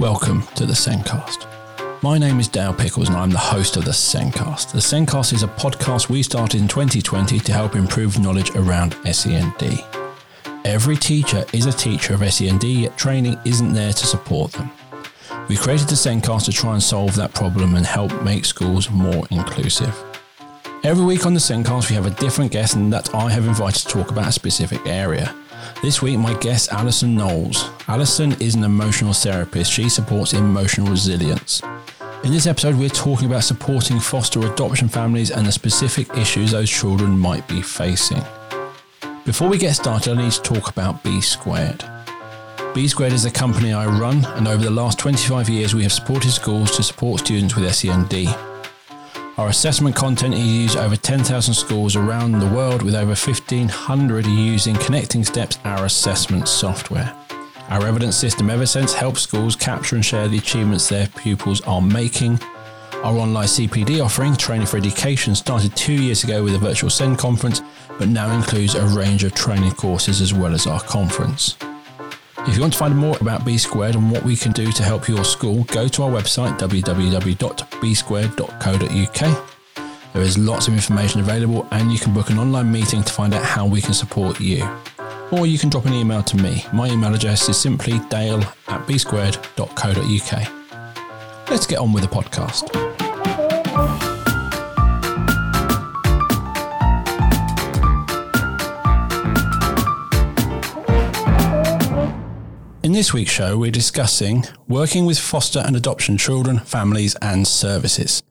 Welcome to the SENDcast. My name is Dale Pickles and I'm the host of the SENDcast. The SENDcast is a podcast we started in 2020 to help improve knowledge around SEND. Every teacher is a teacher of SEND, yet training isn't there to support them. We created the SENDcast to try and solve that problem and help make schools more inclusive. Every week on the SENDcast, we have a different guest and that I have invited to talk about a specific area. This week, my guest, Alison Knowles. Alison is an emotional therapist. She supports emotional resilience. In this episode, we're talking about supporting foster adoption families and the specific issues those children might be facing. Before we get started, I need to talk about B Squared. B Squared is a company I run, and over the last 25 years, we have supported schools to support students with SEND. Our assessment content is used over 10,000 schools around the world, with over 1,500 using Connecting Steps, our assessment software. Our evidence system, Evisense, helps schools capture and share the achievements their pupils are making. Our online CPD offering, Training for Education, started two years ago with a virtual SEND conference, but now includes a range of training courses as well as our conference. If you want to find more about B Squared and what we can do to help your school, go to our website www.bsquared.co.uk. There is lots of information available, and you can book an online meeting to find out how we can support you. Or you can drop an email to me. My email address is simply dale at bsquared.co.uk. Let's get on with the podcast. In this week's show, we're discussing working with foster and adoption children, families, and services.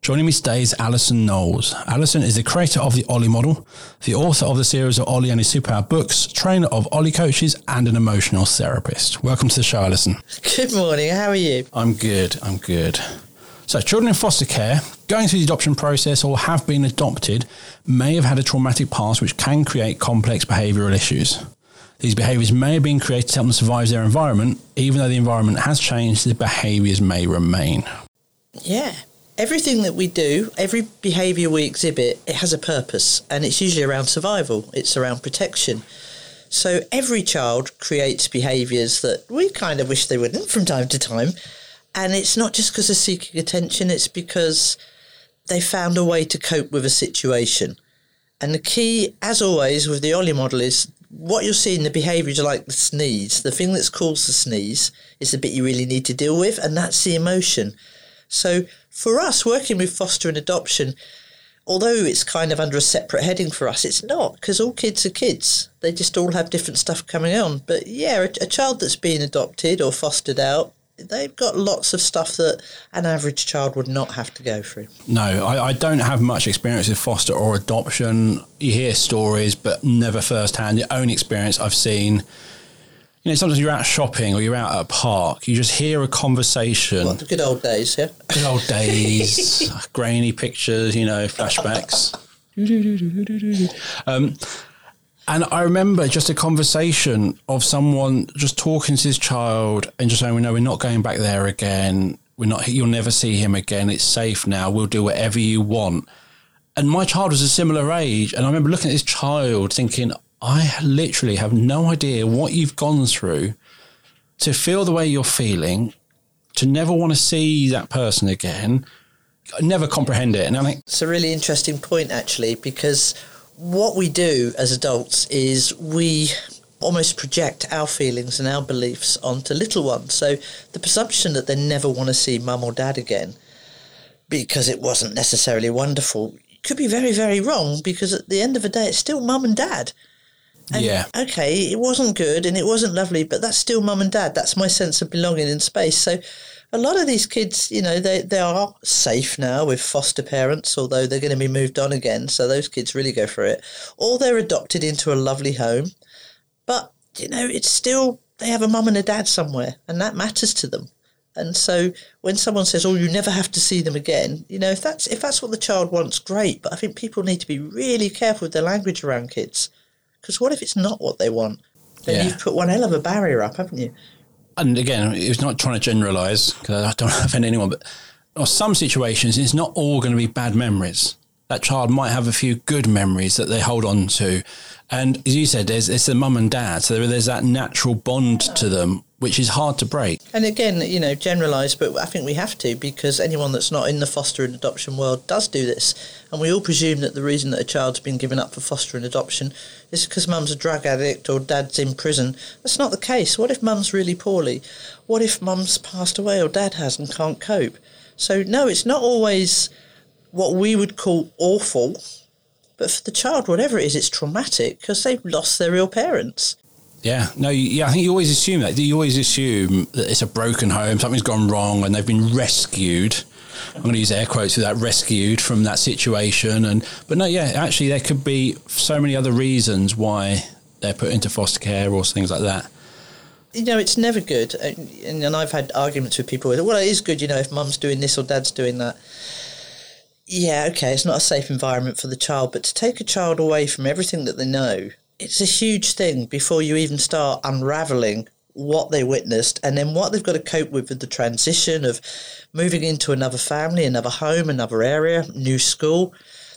Joining me today is Alison Knowles. Alison is the creator of the Ollie model, the author of the series of Ollie and his superpower books, trainer of Ollie coaches, and an emotional therapist. Welcome to the show, Alison. Good morning. How are you? I'm good. I'm good. So, children in foster care going through the adoption process or have been adopted may have had a traumatic past which can create complex behavioural issues. These behaviours may have been created to help them survive their environment. Even though the environment has changed, the behaviours may remain. Yeah. Everything that we do, every behaviour we exhibit, it has a purpose and it's usually around survival, it's around protection. So every child creates behaviours that we kind of wish they wouldn't from time to time. And it's not just because they're seeking attention, it's because they found a way to cope with a situation. And the key, as always, with the Ollie model is what you're seeing, the behaviours like the sneeze. The thing that's caused the sneeze is the bit you really need to deal with, and that's the emotion. So for us, working with foster and adoption, although it's kind of under a separate heading for us, it's not because all kids are kids. They just all have different stuff coming on. But yeah, a, a child that's been adopted or fostered out, they've got lots of stuff that an average child would not have to go through. No, I, I, don't have much experience with foster or adoption. You hear stories, but never firsthand. The only experience I've seen, you know, sometimes you're out shopping or you're out at a park, you just hear a conversation. Well, the good old days, yeah. Good old days, grainy pictures, you know, flashbacks. um, and I remember just a conversation of someone just talking to his child and just saying, "We know we're not going back there again. We're not. You'll never see him again. It's safe now. We'll do whatever you want." And my child was a similar age, and I remember looking at this child thinking, "I literally have no idea what you've gone through to feel the way you're feeling, to never want to see that person again." I never comprehend it, and I think it's a really interesting point actually because what we do as adults is we almost project our feelings and our beliefs onto little ones. So the presumption that they never want to see mum or dad again because it wasn't necessarily wonderful could be very, very wrong because at the end of the day, it's still mum and dad. And yeah. Okay, it wasn't good and it wasn't lovely, but that's still mum and dad. That's my sense of belonging in space. So a lot of these kids, you know, they, they are safe now with foster parents, although they're going to be moved on again. So those kids really go for it. Or they're adopted into a lovely home. But, you know, it's still, they have a mum and a dad somewhere, and that matters to them. And so when someone says, "Oh, you never have to see them again," you know, if that's if that's what the child wants, great. But I think people need to be really careful with their language around kids, because what if it's not what they want? Then yeah. you've put one hell of a barrier up, haven't you? And again, it's not trying to generalize because I don't offend anyone, but or some situations, it's not all going to be bad memories. That child might have a few good memories that they hold on to, And as you said, there's it's the mum and dad, so there's that natural bond to them, which is hard to break. And again, you know, generalised, but I think we have to because anyone that's not in the foster and adoption world does do this. And we all presume that the reason that a child's been given up for foster and adoption is because mum's a drug addict or dad's in prison. That's not the case. What if mum's really poorly? What if mum's passed away or dad has and can't cope? So, no, it's not always what we would call awful but for the child, whatever it is, it's traumatic because they've lost their real parents. Yeah, no, yeah, I think you always assume that. You always assume that it's a broken home, something's gone wrong, and they've been rescued. I'm going to use air quotes with that rescued from that situation. And but no, yeah, actually, there could be so many other reasons why they're put into foster care or things like that. You know, it's never good, and, and I've had arguments with people. Well, it is good, you know, if mum's doing this or dad's doing that yeah, okay, it's not a safe environment for the child, but to take a child away from everything that they know, it's a huge thing before you even start unraveling what they witnessed and then what they've got to cope with with the transition of moving into another family, another home, another area, new school.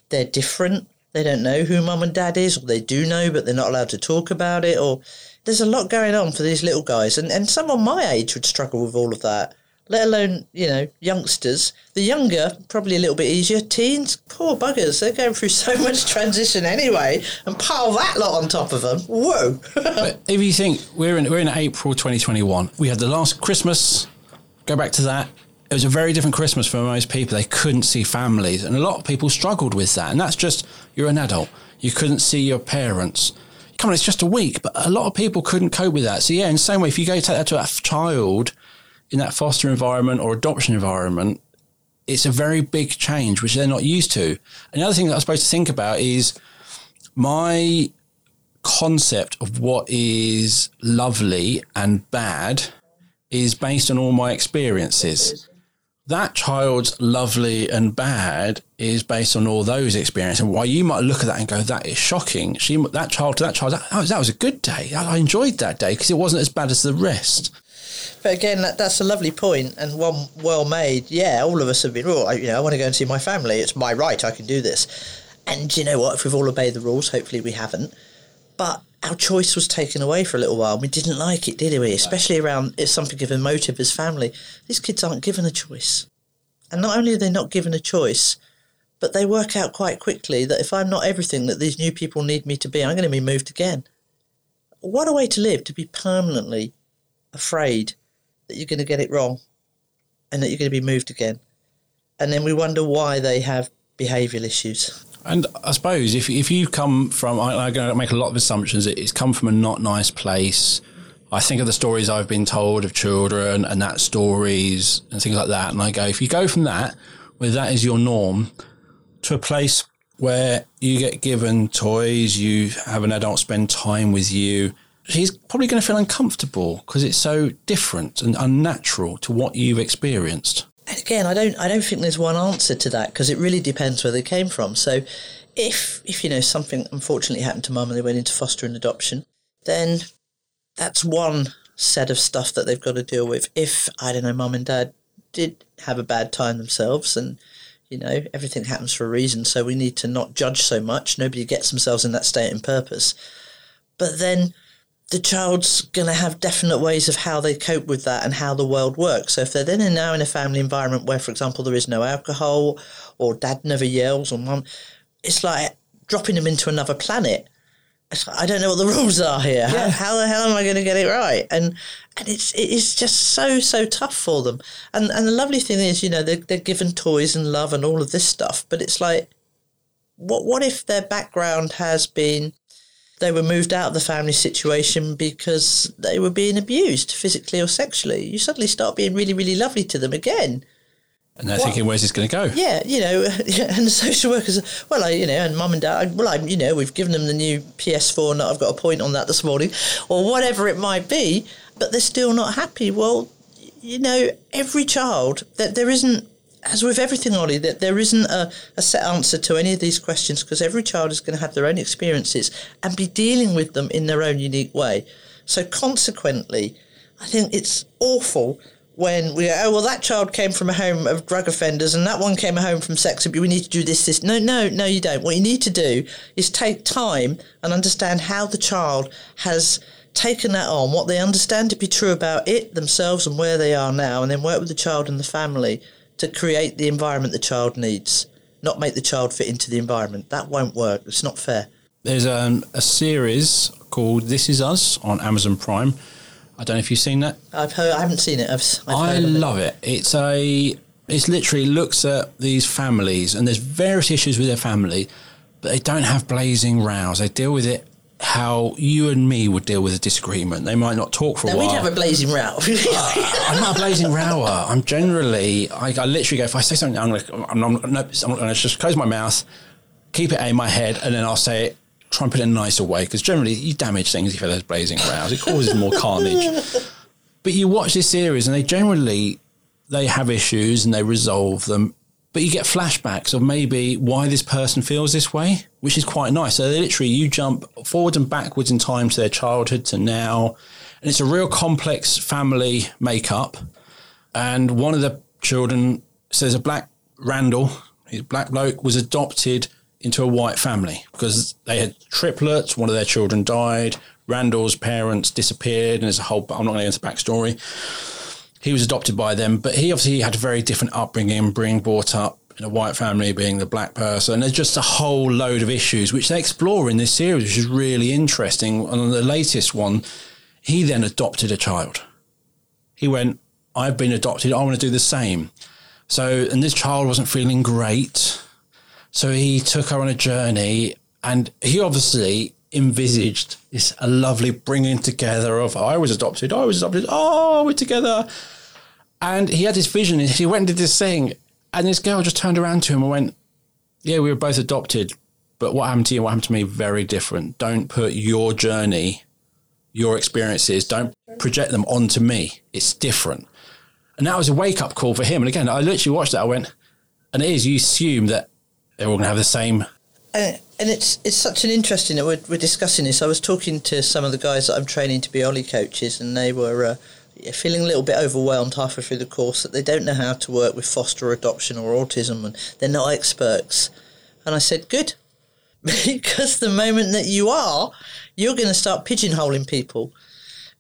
They're different. They don't know who mum and dad is, or they do know, but they're not allowed to talk about it. Or there's a lot going on for these little guys, and, and someone my age would struggle with all of that let alone, you know, youngsters. The younger, probably a little bit easier. Teens, poor buggers, they're going through so much transition anyway, and pile that lot on top of them. Whoa. but if you think we're in, we're in April 2021, we had the last Christmas, go back to that. It was a very different Christmas for most people. They couldn't see families, and a lot of people struggled with that. And that's just, you're an adult, you couldn't see your parents come on, it's just a week, but a lot of people couldn't cope with that. So yeah, in the same way, if you go take that to a child in that foster environment or adoption environment, it's a very big change, which they're not used to. Another thing that I'm supposed to think about is my concept of what is lovely and bad is based on all my experiences. That child's lovely and bad is based on all those experiences. And while you might look at that and go, "That is shocking," she that child to that child, oh, that was a good day. I enjoyed that day because it wasn't as bad as the rest. But again, that, that's a lovely point and one well made. Yeah, all of us have been, oh, I, you know, I want to go and see my family. It's my right. I can do this. And you know what? If we've all obeyed the rules, hopefully we haven't. But our choice was taken away for a little while. We didn't like it, did we? Especially around if something of emotive as family. These kids aren't given a choice. And not only are they not given a choice, but they work out quite quickly that if I'm not everything that these new people need me to be, I'm going to be moved again. What a way to live, to be permanently afraid that you're going to get it wrong and that you're going to be moved again. And then we wonder why they have behavioural issues. And I suppose if, if you come from, I, am going to make a lot of assumptions, it's come from a not nice place. I think of the stories I've been told of children and that stories and things like that. And I go, if you go from that, where that is your norm, to a place where you get given toys, you have an adult spend time with you, he's probably going to feel uncomfortable because it's so different and unnatural to what you've experienced. And again, I don't, I don't think there's one answer to that because it really depends where they came from. So, if if you know something unfortunately happened to mum and they went into foster and adoption, then that's one set of stuff that they've got to deal with. If I don't know, mum and dad did have a bad time themselves and you know everything happens for a reason so we need to not judge so much nobody gets themselves in that state in purpose but then the child's going to have definite ways of how they cope with that and how the world works. So if they're then now in a family environment where, for example, there is no alcohol or dad never yells or mum, it's like dropping them into another planet. Like, I don't know what the rules are here. Yeah. How, how, the hell am I going to get it right? And and it's it is just so so tough for them. And and the lovely thing is, you know, they're, they're given toys and love and all of this stuff. But it's like, what what if their background has been they were moved out of the family situation because they were being abused physically or sexually. You suddenly start being really, really lovely to them again. And they're well, thinking, where's this going to go? Yeah, you know, and the social workers, well, I, you know, and mum and dad, well, I, you know, we've given them the new PS4 and I've got a point on that this morning, or whatever it might be, but they're still not happy. Well, you know, every child, that there isn't as with everything, Ollie, that there isn't a, a set answer to any of these questions because every child is going to have their own experiences and be dealing with them in their own unique way. So, consequently, I think it's awful when we oh well that child came from a home of drug offenders and that one came home from sex abuse. We need to do this this. No no no you don't. What you need to do is take time and understand how the child has taken that on what they understand to be true about it themselves and where they are now and then work with the child and the family to create the environment the child needs not make the child fit into the environment that won't work it's not fair there's um, a series called this is us on amazon prime I don't know if you've seen that. I've heard. I haven't seen it. I've, I've i love it. it. It's a. It's literally looks at these families, and there's various issues with their family, but they don't have blazing rows. They deal with it how you and me would deal with a disagreement. They might not talk for now a while. We'd have a blazing row. uh, I'm not a blazing rower. I'm generally. I, I, literally go. If I say something, I'm like, I'm, I'm, I'm, I'm going to just close my mouth, keep it in my head, and then I'll say it try and put it in a nicer way because generally you damage things if you have those blazing rows. It causes more carnage. But you watch this series and they generally they have issues and they resolve them. But you get flashbacks of maybe why this person feels this way, which is quite nice. So literally you jump forward and backwards in time to their childhood to now. And it's a real complex family makeup. And one of the children says a black Randall, his black bloke, was adopted into a white family because they had triplets. One of their children died. Randall's parents disappeared, and there's a whole. I'm not going to get into backstory. He was adopted by them, but he obviously had a very different upbringing, being brought up in a white family, being the black person. There's just a whole load of issues which they explore in this series, which is really interesting. And on the latest one, he then adopted a child. He went, I've been adopted, I want to do the same. So, and this child wasn't feeling great. So he took her on a journey and he obviously envisaged this a lovely bringing together of I was adopted, I was adopted, oh, we're together. And he had this vision. He went and did this thing, and this girl just turned around to him and went, "Yeah, we were both adopted, but what happened to you? What happened to me? Very different. Don't put your journey, your experiences, don't project them onto me. It's different." And that was a wake up call for him. And again, I literally watched that. I went, and it is. You assume that they're all going to have the same. And, and it's it's such an interesting that we're, we're discussing this. I was talking to some of the guys that I'm training to be Ollie coaches, and they were uh, feeling a little bit overwhelmed halfway through the course that they don't know how to work with foster adoption or autism, and they're not experts. And I said, good, because the moment that you are, you're going to start pigeonholing people.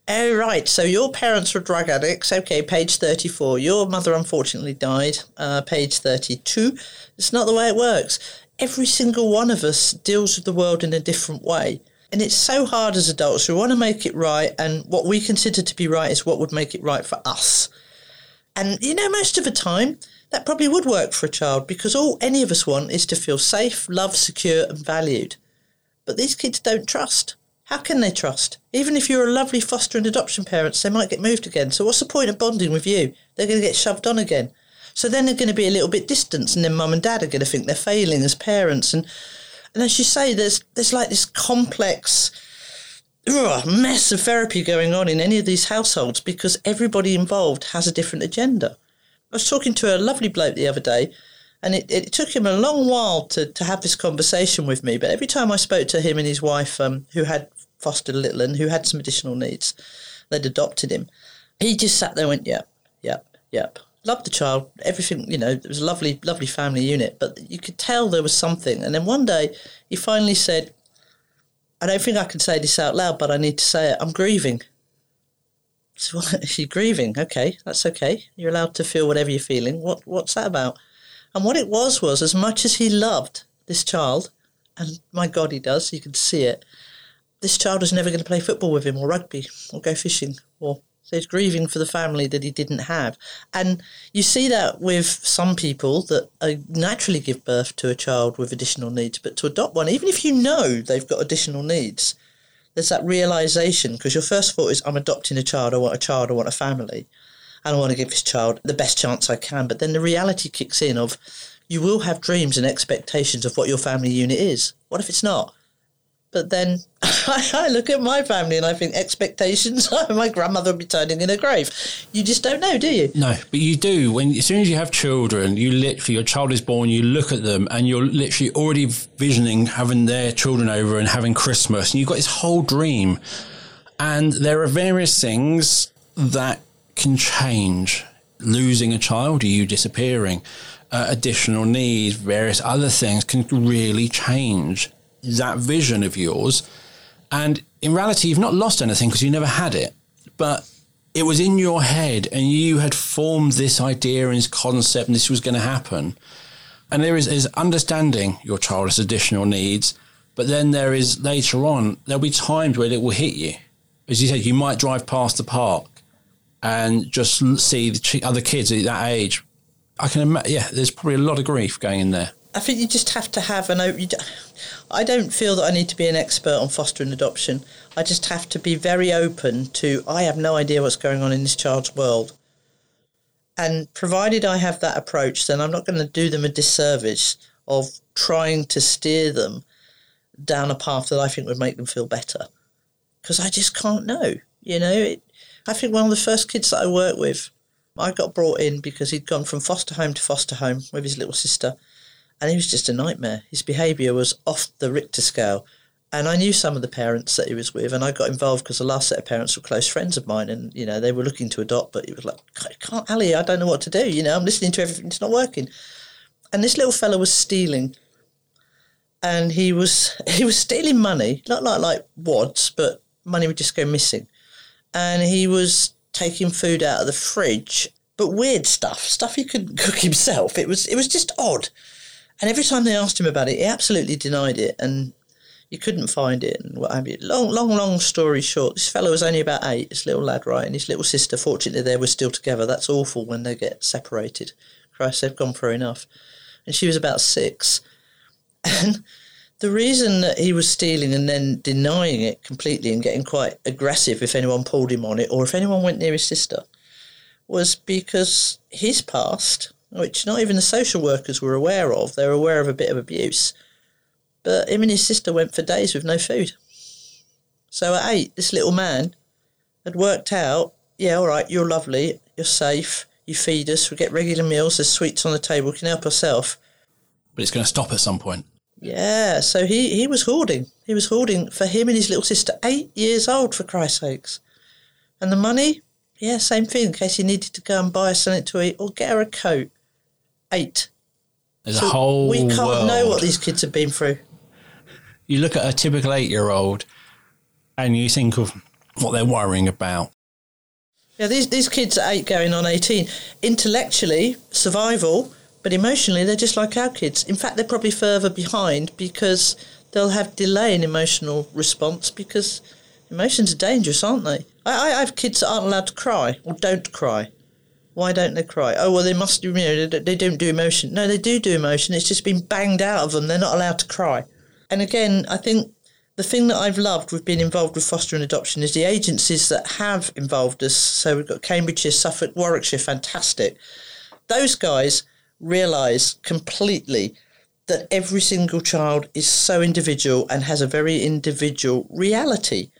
Oh, right. So your parents were drug addicts. Okay, page 34. Your mother unfortunately died. Uh, page 32. It's not the way it works. Every single one of us deals with the world in a different way. And it's so hard as adults. We want to make it right. And what we consider to be right is what would make it right for us. And, you know, most of the time, that probably would work for a child because all any of us want is to feel safe, loved, secure, and valued. But these kids don't trust. How can they trust? Even if you're a lovely foster and adoption parents, they might get moved again. So what's the point of bonding with you? They're going to get shoved on again. So then they're going to be a little bit distant, and then mum and dad are going to think they're failing as parents. And and as you say, there's there's like this complex ugh, mess of therapy going on in any of these households because everybody involved has a different agenda. I was talking to a lovely bloke the other day, and it, it took him a long while to, to have this conversation with me. But every time I spoke to him and his wife, um, who had fostered a little and who had some additional needs. They'd adopted him. He just sat there and went, yep, yep, yep. Loved the child, everything, you know, it was a lovely, lovely family unit, but you could tell there was something. And then one day he finally said, I don't think I can say this out loud, but I need to say it. I'm grieving. So is he grieving? Okay, that's okay. You're allowed to feel whatever you're feeling. What what's that about? And what it was was as much as he loved this child, and my God, he does. You can see it this child was never going to play football with him or rugby or go fishing or so he's grieving for the family that he didn't have. And you see that with some people that uh, naturally give birth to a child with additional needs, but to adopt one, even if you know they've got additional needs, there's that realization because your first thought is, I'm adopting a child, I want a child, I want a family, and I want to give this child the best chance I can. But then the reality kicks in of you will have dreams and expectations of what your family unit is. What if it's not? But then I look at my family and I think expectations. my grandmother would be turning in a grave. You just don't know, do you? No, but you do. When as soon as you have children, you literally your child is born. You look at them and you're literally already visioning having their children over and having Christmas, and you've got this whole dream. And there are various things that can change. Losing a child, you disappearing, uh, additional needs, various other things can really change that vision of yours. And in reality, you've not lost anything because you never had it. But it was in your head and you had formed this idea and this concept and this was going to happen. And there is, is understanding your child has additional needs, but then there is later on, there'll be times where it will hit you. As you said, you might drive past the park and just see the other kids at that age. I can imagine, yeah, there's probably a lot of grief going in there. I think you just have to have an. I don't feel that I need to be an expert on foster and adoption. I just have to be very open to. I have no idea what's going on in this child's world, and provided I have that approach, then I'm not going to do them a disservice of trying to steer them down a path that I think would make them feel better, because I just can't know. You know, it, I think one of the first kids that I worked with, I got brought in because he'd gone from foster home to foster home with his little sister and he was just a nightmare. His behaviour was off the Richter scale. And I knew some of the parents that he was with, and I got involved because the last set of parents were close friends of mine, and you know they were looking to adopt, but it was like, "Can't Ali? I don't know what to do." You know, I'm listening to everything; it's not working. And this little fella was stealing, and he was he was stealing money, not like like wads, but money would just go missing, and he was taking food out of the fridge, but weird stuff, stuff he couldn't cook himself. It was it was just odd. And every time they asked him about it, he absolutely denied it, and you couldn't find it, and what have you. Long, long, long story short, this fellow was only about eight, this little lad, right, and his little sister, fortunately, they were still together. That's awful when they get separated. Christ, they've gone through enough. And she was about six. And the reason that he was stealing and then denying it completely and getting quite aggressive if anyone pulled him on it or if anyone went near his sister was because his past which not even the social workers were aware of. They were aware of a bit of abuse. But him and his sister went for days with no food. So at eight, this little man had worked out, yeah, all right, you're lovely, you're safe, you feed us, we get regular meals, there's sweets on the table, we can help ourselves. But it's going to stop at some point. Yeah, so he, he was hoarding. He was hoarding for him and his little sister, eight years old, for Christ's sakes. And the money, yeah, same thing, in case he needed to go and buy something to eat or get her a coat eight. There's so a whole. We can't world. know what these kids have been through. You look at a typical eight-year-old, and you think of what they're worrying about. Yeah, these these kids are eight going on eighteen. Intellectually, survival, but emotionally, they're just like our kids. In fact, they're probably further behind because they'll have delay in emotional response because emotions are dangerous, aren't they? I, I have kids that aren't allowed to cry or don't cry. Why don't they cry? Oh, well, they must, you know, they don't do emotion. No, they do do emotion. It's just been banged out of them. They're not allowed to cry. And again, I think the thing that I've loved with being involved with foster and adoption is the agencies that have involved us. So we've got Cambridgeshire, Suffolk, Warwickshire, fantastic. Those guys realise completely that every single child is so individual and has a very individual reality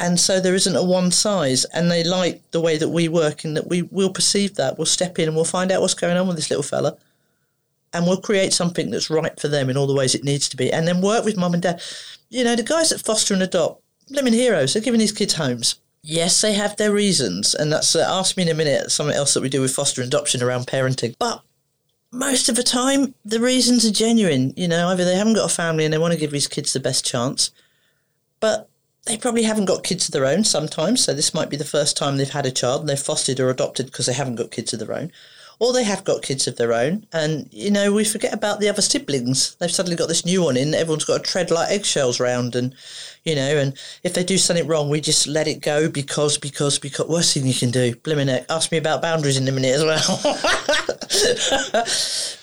and so there isn't a one size and they like the way that we work and that we will perceive that. We'll step in and we'll find out what's going on with this little fella and we'll create something that's right for them in all the ways it needs to be. And then work with mum and dad. You know the guys that foster and adopt living heroes they're giving these kids homes. Yes they have their reasons and that's uh, ask me in a minute something else that we do with foster and adoption around parenting. But most of the time the reasons are genuine. You know either they haven't got a family and they want to give these kids the best chance but they probably haven't got kids of their own sometimes. So this might be the first time they've had a child and they've fostered or adopted because they haven't got kids of their own. Or they have got kids of their own. And, you know, we forget about the other siblings. They've suddenly got this new one in. Everyone's got to tread like eggshells round. And, you know, and if they do something wrong, we just let it go because, because, because. Worst thing you can do. Heck. Ask me about boundaries in a minute as well.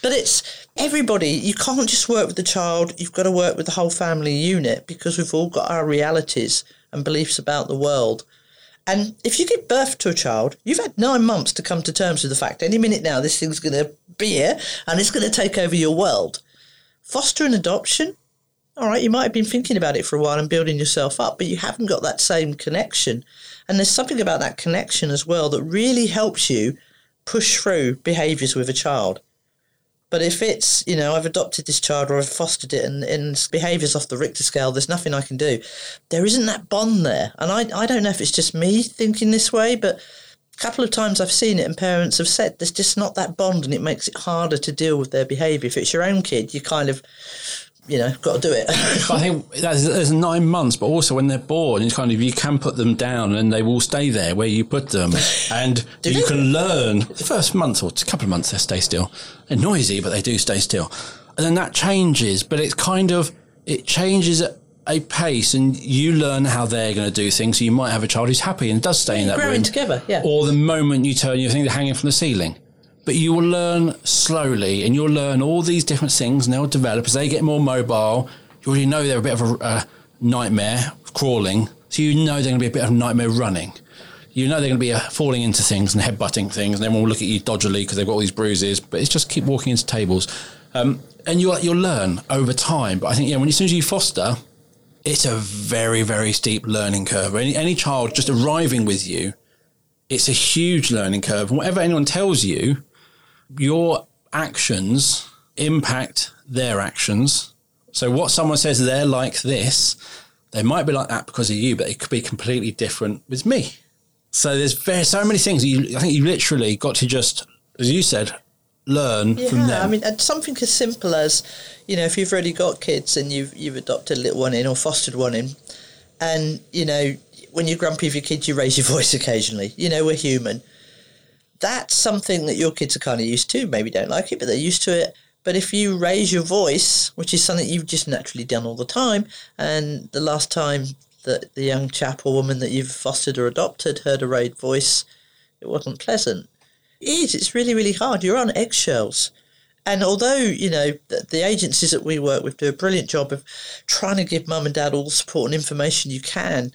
but it's everybody, you can't just work with the child, you've got to work with the whole family unit because we've all got our realities and beliefs about the world. And if you give birth to a child, you've had nine months to come to terms with the fact any minute now this thing's going to be here and it's going to take over your world. Foster and adoption, all right, you might have been thinking about it for a while and building yourself up, but you haven't got that same connection. And there's something about that connection as well that really helps you push through behaviours with a child. But if it's, you know, I've adopted this child or I've fostered it and, and behaviour's off the Richter scale, there's nothing I can do. There isn't that bond there. And I, I don't know if it's just me thinking this way, but A couple of times I've seen it, and parents have said there's just not that bond, and it makes it harder to deal with their behaviour. If it's your own kid, you kind of, you know, got to do it. I think there's, there's nine months, but also when they're born, it's kind of you can put them down and they will stay there where you put them, and you they? can learn. The first month or a couple of months they stay still. They're noisy, but they do stay still, and then that changes. But it's kind of it changes at a pace, and you learn how they're going to do things. So you might have a child who's happy and does stay in that growing room together, yeah. Or the moment you turn, you think they're hanging from the ceiling. But you will learn slowly, and you'll learn all these different things, and they'll develop as they get more mobile. You already know they're a bit of a, a nightmare crawling, so you know they're going to be a bit of a nightmare running. You know they're going to be uh, falling into things and headbutting things, and everyone will look at you dodgily because they've got all these bruises. But it's just keep walking into tables, um, and you'll you'll learn over time. But I think yeah, when as soon as you foster, it's a very very steep learning curve. Any any child just arriving with you, it's a huge learning curve. And whatever anyone tells you, your actions impact their actions. So what someone says they're like this, they might be like that because of you, but it could be completely different with me. So there's very so many things. You, I think you literally got to just, as you said, learn from Yeah, them. I mean, something as simple as, you know, if you've already got kids and you've you've adopted a little one in or fostered one in, and you know, when you're grumpy with your kids, you raise your voice occasionally. You know, we're human. That's something that your kids are kind of used to. Maybe don't like it, but they're used to it. But if you raise your voice, which is something you've just naturally done all the time, and the last time that the young chap or woman that you've fostered or adopted heard a raised voice, it wasn't pleasant. It is. It's really, really hard. You're on eggshells. And although, you know, the, the agencies that we work with do a brilliant job of trying to give mum and dad all the support and information you can,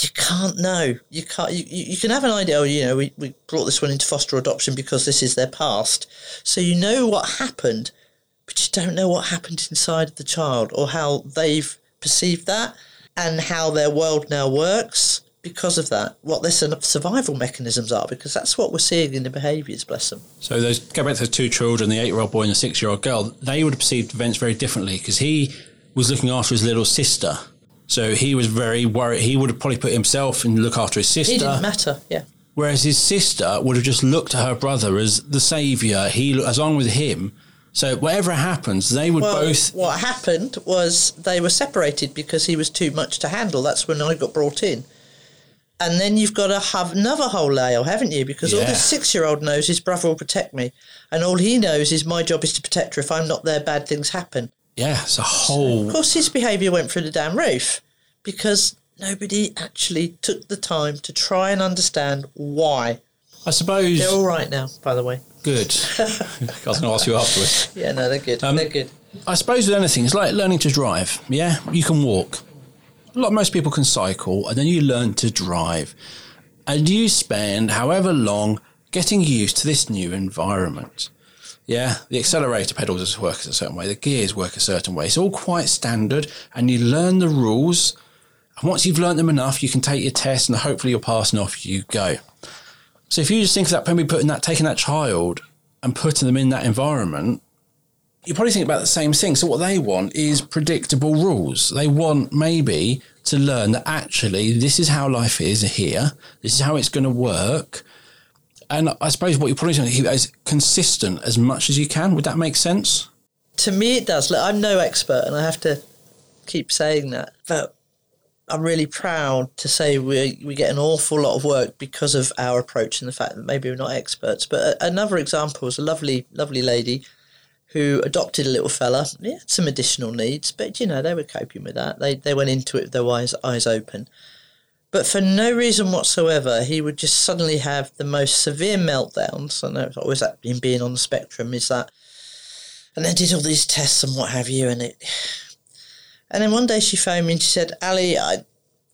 you can't know. You can't. You, you can have an idea. Oh, you know, we, we brought this one into foster adoption because this is their past, so you know what happened, but you don't know what happened inside of the child or how they've perceived that and how their world now works because of that. What their survival mechanisms are, because that's what we're seeing in the behaviours. Bless them. So those go back to the two children, the eight-year-old boy and the six-year-old girl. They would have perceived events very differently because he was looking after his little sister. So he was very worried. He would have probably put himself and look after his sister. It didn't matter. Yeah. whereas his sister would have just looked at her brother as the savior. He as long with him. So whatever happens, they would Well, both. what happened was they were separated because he was too much to handle. That's when I got brought in. And then you've got to have another whole layer, haven't you? Because all Yeah. this six year old knows his brother will protect me. And all he knows is my job is to protect her. If I'm not there, bad things happen. Yeah, it's a whole. Of course, his behaviour went through the damn roof because nobody actually took the time to try and understand why. I suppose. They're all right now, by the way. Good. I was going to ask you afterwards. Yeah, no, they're good. Um, they're good. I suppose with anything, it's like learning to drive. Yeah, you can walk. A lot, most people can cycle, and then you learn to drive, and you spend however long getting used to this new environment. Yeah, the accelerator pedals just work a certain way, the gears work a certain way. It's all quite standard, and you learn the rules. And once you've learned them enough, you can take your test, and hopefully you're passing off you go. So if you just think of that, maybe putting that, taking that child and putting them in that environment, you probably think about the same thing. So what they want is predictable rules. They want maybe to learn that actually this is how life is here. This is how it's going to work. And I suppose what you're probably keep is consistent as much as you can. Would that make sense? To me, it does. Look, I'm no expert, and I have to keep saying that. But I'm really proud to say we we get an awful lot of work because of our approach and the fact that maybe we're not experts. But another example is a lovely, lovely lady who adopted a little fella. He had some additional needs, but you know they were coping with that. They they went into it with their eyes eyes open. But for no reason whatsoever, he would just suddenly have the most severe meltdowns. It's always that him being on the spectrum is that, and then did all these tests and what have you, and it. And then one day she phoned me and she said, "Ali, I,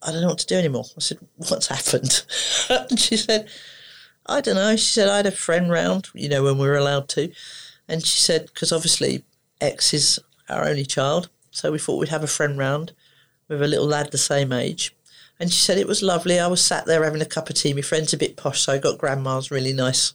I don't know what to do anymore." I said, "What's happened?" and she said, "I don't know." She said, "I had a friend round, you know, when we were allowed to," and she said, "Because obviously X is our only child, so we thought we'd have a friend round with a little lad the same age." And she said it was lovely. I was sat there having a cup of tea. My friend's a bit posh, so I got grandma's really nice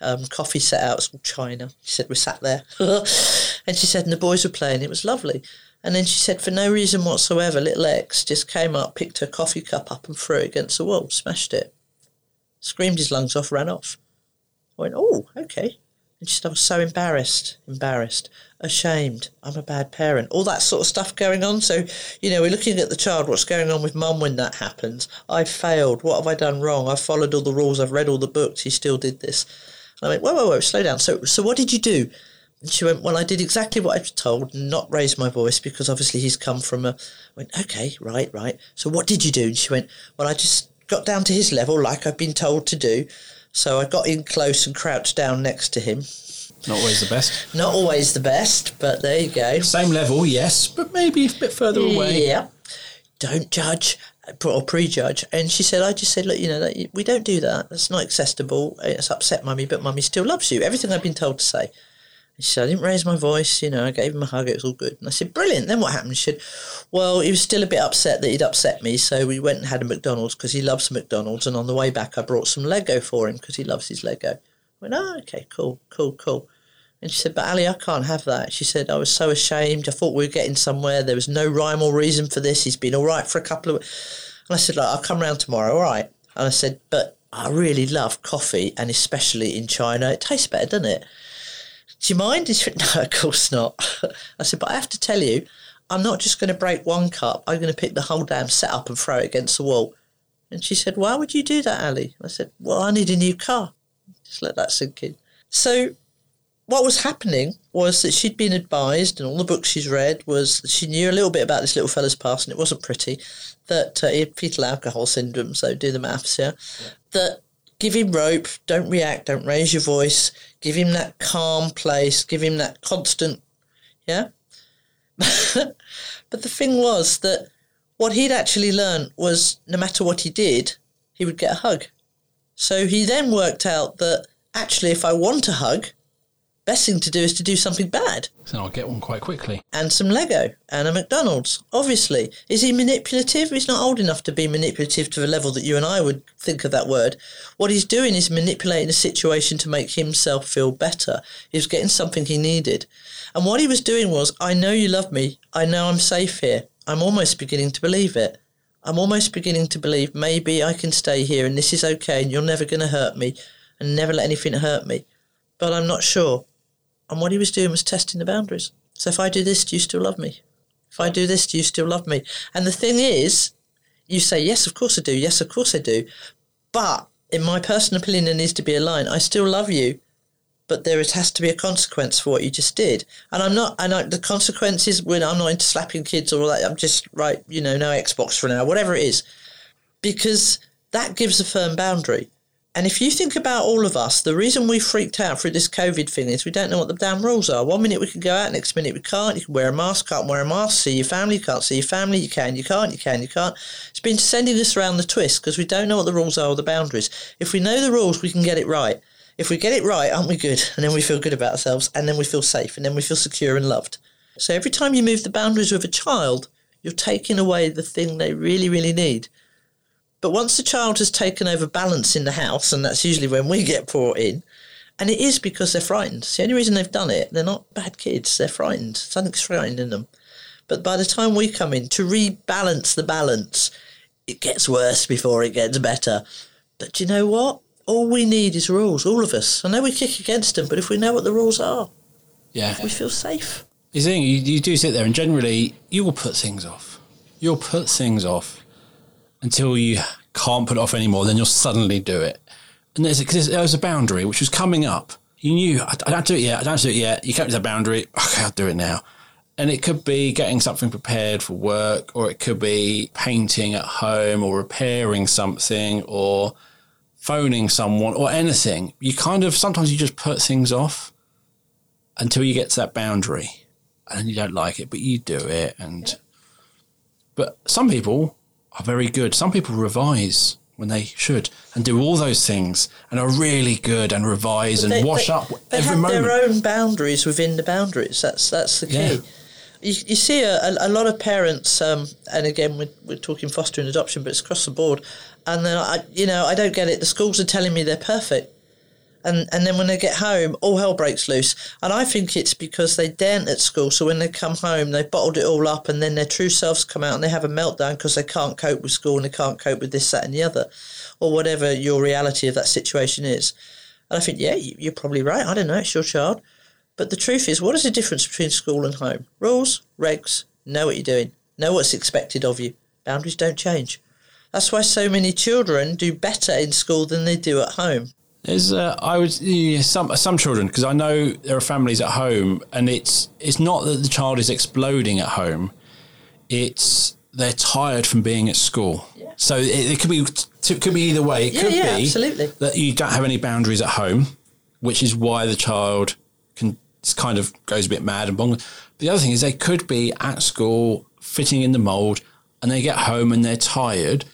um, coffee set out. It's called China. She said we sat there, and she said and the boys were playing. It was lovely. And then she said for no reason whatsoever, little X just came up, picked her coffee cup up, and threw it against the wall, smashed it. screamed his lungs off, ran off. I went, oh, okay. And she said, I was so embarrassed, embarrassed, ashamed. I'm a bad parent. All that sort of stuff going on. So, you know, we're looking at the child, what's going on with mum when that happens. I failed. What have I done wrong? I've followed all the rules. I've read all the books. He still did this. And I went, whoa, whoa, whoa, slow down. So, so what did you do? And she went, well, I did exactly what I was told, not raise my voice because obviously he's come from a. I went, okay, right, right. So what did you do? And she went, well, I just got down to his level like I've been told to do. So I got in close and crouched down next to him. Not always the best. Not always the best, but there you go. Same level, yes, but maybe a bit further away. Yeah. Don't judge or prejudge. And she said, I just said, look, you know, we don't do that. That's not acceptable. It's upset mummy, but mummy still loves you. Everything I've been told to say. She said, I didn't raise my voice, you know, I gave him a hug, it was all good. And I said, brilliant. Then what happened? She said, well, he was still a bit upset that he'd upset me. So we went and had a McDonald's because he loves McDonald's. And on the way back, I brought some Lego for him because he loves his Lego. I went, oh, okay, cool, cool, cool. And she said, But Ali, I can't have that. She said, I was so ashamed. I thought we were getting somewhere. There was no rhyme or reason for this. He's been all right for a couple of And I said, I'll come round tomorrow, all right. And I said, But I really love coffee, and especially in China. It tastes better, doesn't it? Do you mind? She went, No, of course not. I said, But I have to tell you, I'm not just going to break one cup. I'm going to pick the whole damn set up and throw it against the wall. And she said, Why would you do that, Ali? I said, Well, I need a new car. Just let that sink in. So what was happening was that she'd been advised, and all the books she's read was she knew a little bit about this little fella's past, and it wasn't pretty. That uh, he had fetal alcohol syndrome, so do the maths, yeah. That give him rope, don't react, don't raise your voice, give him that calm place, give him that constant, yeah. but the thing was that what he'd actually learned was no matter what he did, he would get a hug. So he then worked out that actually, if I want a hug, best thing to do is to do something bad. So I'll get one quite quickly. And some Lego and a McDonald's, obviously. Is he manipulative? He's not old enough to be manipulative to the level that you and I would think of that word. What he's doing is manipulating a situation to make himself feel better. He was getting something he needed. And what he was doing was, I know you love me. I know I'm safe here. I'm almost beginning to believe it. I'm almost beginning to believe maybe I can stay here and this is okay and you're never going to hurt me and never let anything hurt me. But I'm not sure. And what he was doing was testing the boundaries. So if I do this, do you still love me? If I do this, do you still love me? And the thing is, you say, yes, of course I do. Yes, of course I do. But in my personal opinion, there needs to be a line. I still love you, but there has to be a consequence for what you just did. And I'm not, and I, the consequences when I'm not into slapping kids or all that, I'm just, right, you know, no Xbox for now, whatever it is. Because that gives a firm boundary. And if you think about all of us, the reason we freaked out through this COVID thing is we don't know what the damn rules are. One minute we can go out, next minute we can't. You can wear a mask, can't wear a mask. See your family, can't see your family. You can, you can't, you can, you can't. It's been sending us around the twist because we don't know what the rules are or the boundaries. If we know the rules, we can get it right. If we get it right, aren't we good? And then we feel good about ourselves, and then we feel safe, and then we feel secure and loved. So every time you move the boundaries with a child, you're taking away the thing they really, really need. But once the child has taken over balance in the house, and that's usually when we get brought in, and it is because they're frightened. It's the only reason they've done it. They're not bad kids. They're frightened. Something's frightened in them. But by the time we come in to rebalance the balance, it gets worse before it gets better. But you know what? All we need is rules, all of us. I know we kick against them, but if we know what the rules are, Yeah. we feel safe. You see, you, you do sit there, and generally, you will put things off. You'll put things off until you can't put it off anymore. Then you'll suddenly do it. And there's, cause there was a boundary which was coming up. You knew, I, I don't do it yet. I don't do it yet. You kept the boundary. Okay, I'll do it now. And it could be getting something prepared for work, or it could be painting at home, or repairing something, or phoning someone, or anything. You kind of sometimes you just put things off until you get to that boundary, and you don't like it, but you do it. And but some people are very good. Some people revise when they should and do all those things and are really good and revise and They- wash they- up They every have moment. their own boundaries within the boundaries. That's that's the key. Yeah. You, you see a, a, a lot of parents, um, and again we're, we're talking foster and adoption, but it's across the board. And then I, you know, I don't get it. The schools are telling me they're perfect. And, and then when they get home, all hell breaks loose. And I think it's because they daren't at school. So when they come home, they've bottled it all up, and then their true selves come out and they have a meltdown because they can't cope with school and they can't cope with this, that, and the other, or whatever your reality of that situation is. And I think, yeah, you're probably right. I don't know. It's your child. But the truth is, what is the difference between school and home? Rules, regs, know what you're doing, know what's expected of you. Boundaries don't change. That's why so many children do better in school than they do at home. There's, uh, I would yeah, some some children because I know there are families at home, and it's it's not that the child is exploding at home, it's they're tired from being at school. Yeah. So it, it, could be it could be either way. It yeah, could yeah, be absolutely. that you don't have any boundaries at home, which is why the child can kind of goes a bit mad and bong. The other thing is they could be at school fitting in the mold, and they get home and they're tired.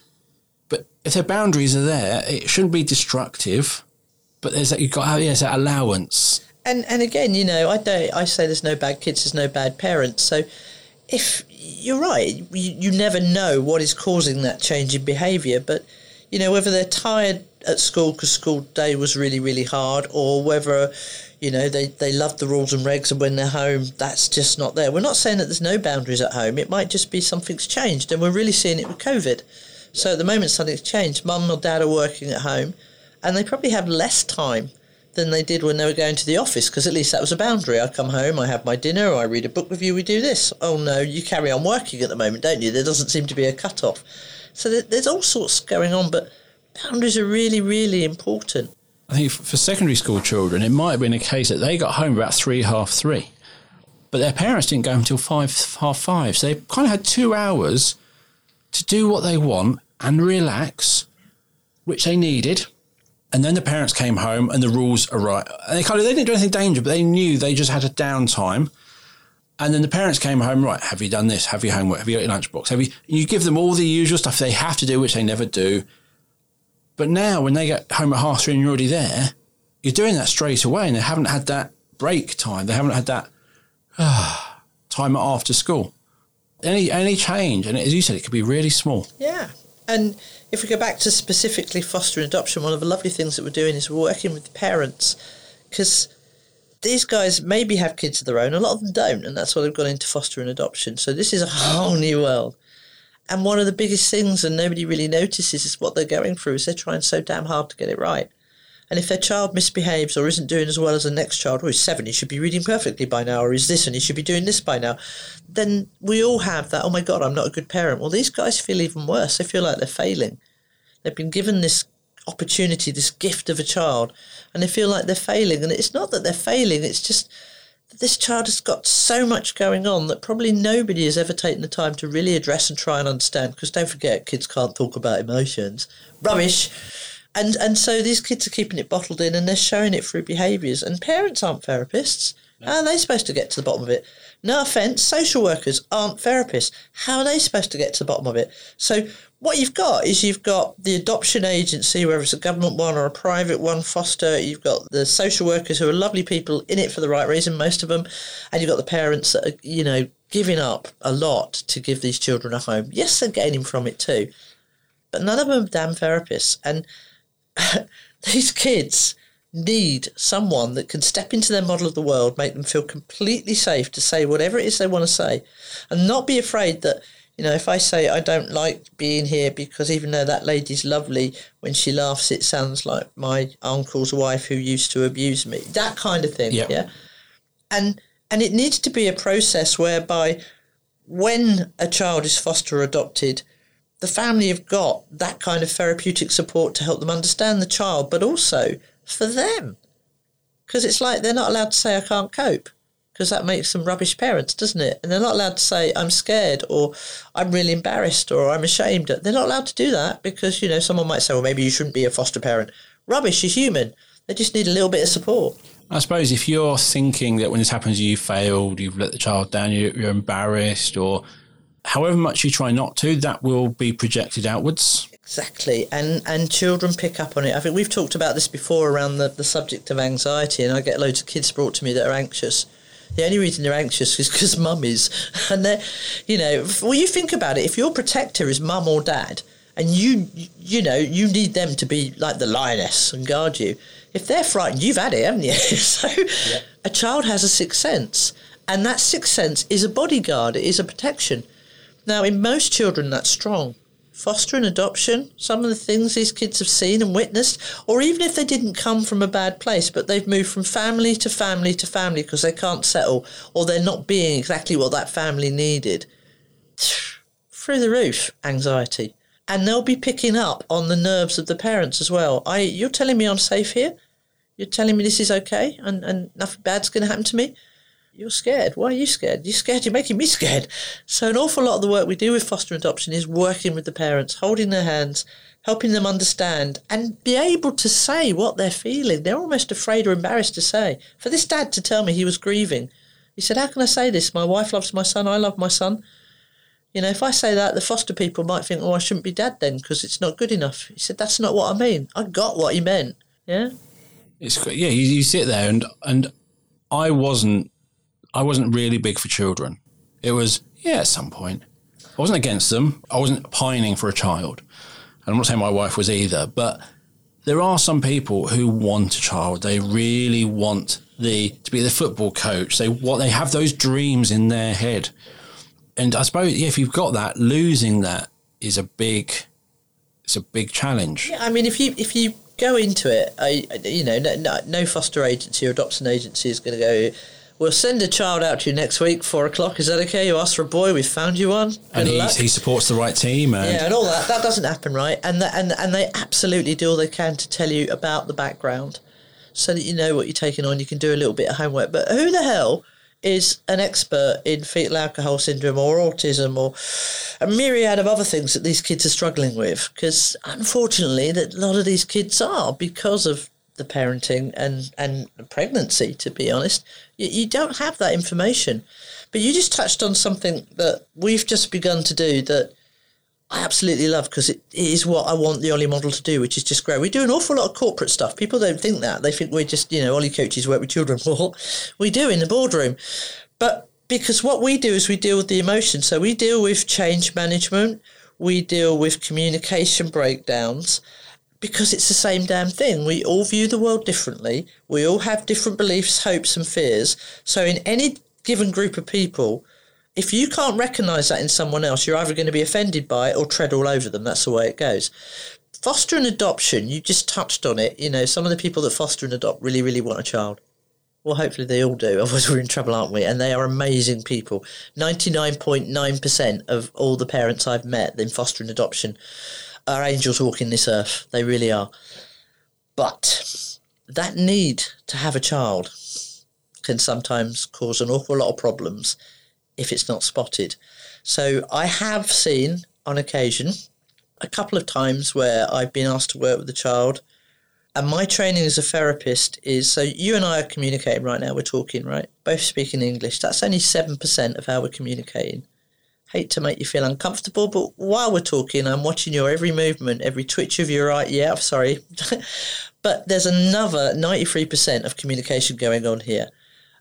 But if their boundaries are there, it shouldn't be destructive but there's that you've got oh, yes that allowance. And and again, you know, I don't. I say there's no bad kids, there's no bad parents. So if you're right, you, you never know what is causing that change in behaviour. But you know, whether they're tired at school because school day was really really hard, or whether you know they, they love the rules and regs and when they're home that's just not there we're not saying that there's no boundaries at home it might just be something's changed and we're really seeing it with covid so at the moment something's changed mum or dad are working at home and they probably have less time than they did when they were going to the office because at least that was a boundary. I come home, I have my dinner, I read a book with you, we do this. Oh no, you carry on working at the moment, don't you? There doesn't seem to be a cut off. So there's all sorts going on, but boundaries are really, really important. I think for secondary school children, it might have been a case that they got home about three, half three, but their parents didn't go until five, half five. So they kind of had two hours to do what they want and relax, which they needed and then the parents came home and the rules are right. And they kind of they didn't do anything dangerous, but they knew they just had a downtime. And then the parents came home, right, have you done this? Have you homework? Have you got your lunchbox? Have you you give them all the usual stuff they have to do, which they never do. But now when they get home at half three and you're already there, you're doing that straight away and they haven't had that break time. They haven't had that uh, time after school. Any any change, and as you said, it could be really small. Yeah. And if we go back to specifically foster and adoption, one of the lovely things that we're doing is we're working with parents because these guys maybe have kids of their own. A lot of them don't, and that's why they've gone into foster and adoption. So this is a whole new world. And one of the biggest things, and nobody really notices, is what they're going through. Is they're trying so damn hard to get it right. And if their child misbehaves or isn't doing as well as the next child, or is seven, he should be reading perfectly by now, or is this and he should be doing this by now, then we all have that, oh my God, I'm not a good parent. Well, these guys feel even worse. They feel like they're failing. They've been given this opportunity, this gift of a child, and they feel like they're failing. And it's not that they're failing, it's just that this child has got so much going on that probably nobody has ever taken the time to really address and try and understand. Because don't forget, kids can't talk about emotions. Rubbish and and so these kids are keeping it bottled in and they're showing it through behaviours. And parents aren't therapists. How are they supposed to get to the bottom of it? No offence, social workers aren't therapists. How are they supposed to get to the bottom of it? So what you've got is you've got the adoption agency, whether it's a government one or a private one, foster. You've got the social workers who are lovely people in it for the right reason, most of them, and you've got the parents that are, you know, giving up a lot to give these children a home. Yes, they're gaining from it too, but none of them are damn therapists. And these kids need someone that can step into their model of the world, make them feel completely safe to say whatever it is they want to say, and not be afraid that, you know, if I say I don't like being here because even though that lady's lovely, when she laughs, it sounds like my uncle's wife who used to abuse me. That kind of thing. Yep. Yeah. And and it needs to be a process whereby when a child is foster adopted, the family have got that kind of therapeutic support to help them understand the child, but also for them. Because it's like they're not allowed to say, I can't cope, because that makes them rubbish parents, doesn't it? And they're not allowed to say, I'm scared, or I'm really embarrassed, or I'm ashamed. They're not allowed to do that because, you know, someone might say, well, maybe you shouldn't be a foster parent. Rubbish, you're human. They just need a little bit of support. I suppose if you're thinking that when this happens, you failed, you've let the child down, you're embarrassed, or however much you try not to, that will be projected outwards. Exactly, and and children pick up on it. I think we've talked about this before around the, the subject of anxiety, and I get loads of kids brought to me that are anxious. The only reason they're anxious is because mum is, and they, you know, well, you think about it. If your protector is mum or dad, and you you know you need them to be like the lioness and guard you. If they're frightened, you've had it, haven't you? so yeah. a child has a sixth sense, and that sixth sense is a bodyguard. It is a protection. Now, in most children, that's strong. Foster and adoption, some of the things these kids have seen and witnessed, or even if they didn't come from a bad place, but they've moved from family to family to family because they can't settle, or they're not being exactly what that family needed. Through the roof, anxiety and they'll be picking up on the nerves of the parents as well. I, you're telling me I'm safe here. You're telling me this is okay, and, and nothing bad's going to happen to me. You're scared. Why are you scared? You're scared. You're making me scared. So an awful lot of the work we do with foster adoption is working with the parents, holding their hands, helping them understand, and be able to say what they're feeling. They're almost afraid or embarrassed to say. For this dad to tell me he was grieving, he said, "How can I say this? My wife loves my son. I love my son." You know, if I say that, the foster people might think, oh, I shouldn't be dad then because it's not good enough. He said, that's not what I mean. I got what he meant. Yeah. It's yeah. You, you sit there and and I wasn't I wasn't really big for children. It was yeah at some point. I wasn't against them. I wasn't pining for a child. And I'm not saying my wife was either, but there are some people who want a child. They really want the to be the football coach. They what they have those dreams in their head and I suppose yeah, if you've got that, losing that is a big, it's a big challenge. Yeah, I mean, if you if you go into it, I, you know, no, no foster agency or adoption agency is going to go. We'll send a child out to you next week, four o'clock. Is that okay? You asked for a boy, we found you one. Good and he supports the right team. And yeah, and all that. That doesn't happen, right? And the, and and they absolutely do all they can to tell you about the background, so that you know what you're taking on. You can do a little bit of homework. But who the hell is an expert in fetal alcohol syndrome or autism or a myriad of other things that these kids are struggling with. Because unfortunately, that a lot of these kids are because of the parenting and and pregnancy. To be honest, you, you don't have that information. But you just touched on something that we've just begun to do that I absolutely love because it is what I want the Ollie model to do, which is just grow. We do an awful lot of corporate stuff. People don't think that. They think we're just, you know, Ollie coaches work with children. Well, we do in the boardroom. But because what we do is we deal with the emotion. So we deal with change management, we deal with communication breakdowns because it's the same damn thing. We all view the world differently. We all have different beliefs, hopes, and fears. So in any given group of people, if you can't recognise that in someone else, you're either going to be offended by it or tread all over them. That's the way it goes. Foster and adoption, you just touched on it. You know, some of the people that foster and adopt really, really want a child. Well, hopefully they all do. Otherwise, we're in trouble, aren't we? And they are amazing people. 99.9% of all the parents I've met in foster and adoption are angels walking this earth. They really are. But that need to have a child can sometimes cause an awful lot of problems if it's not spotted. So I have seen on occasion a couple of times where I've been asked to work with a child. And my training as a therapist is so you and I are communicating right now, we're talking, right? Both speaking English. That's only 7% of how we're communicating. Hate to make you feel uncomfortable, but while we're talking, I'm watching your every movement, every twitch of your right. Yeah, I'm sorry. but there's another 93% of communication going on here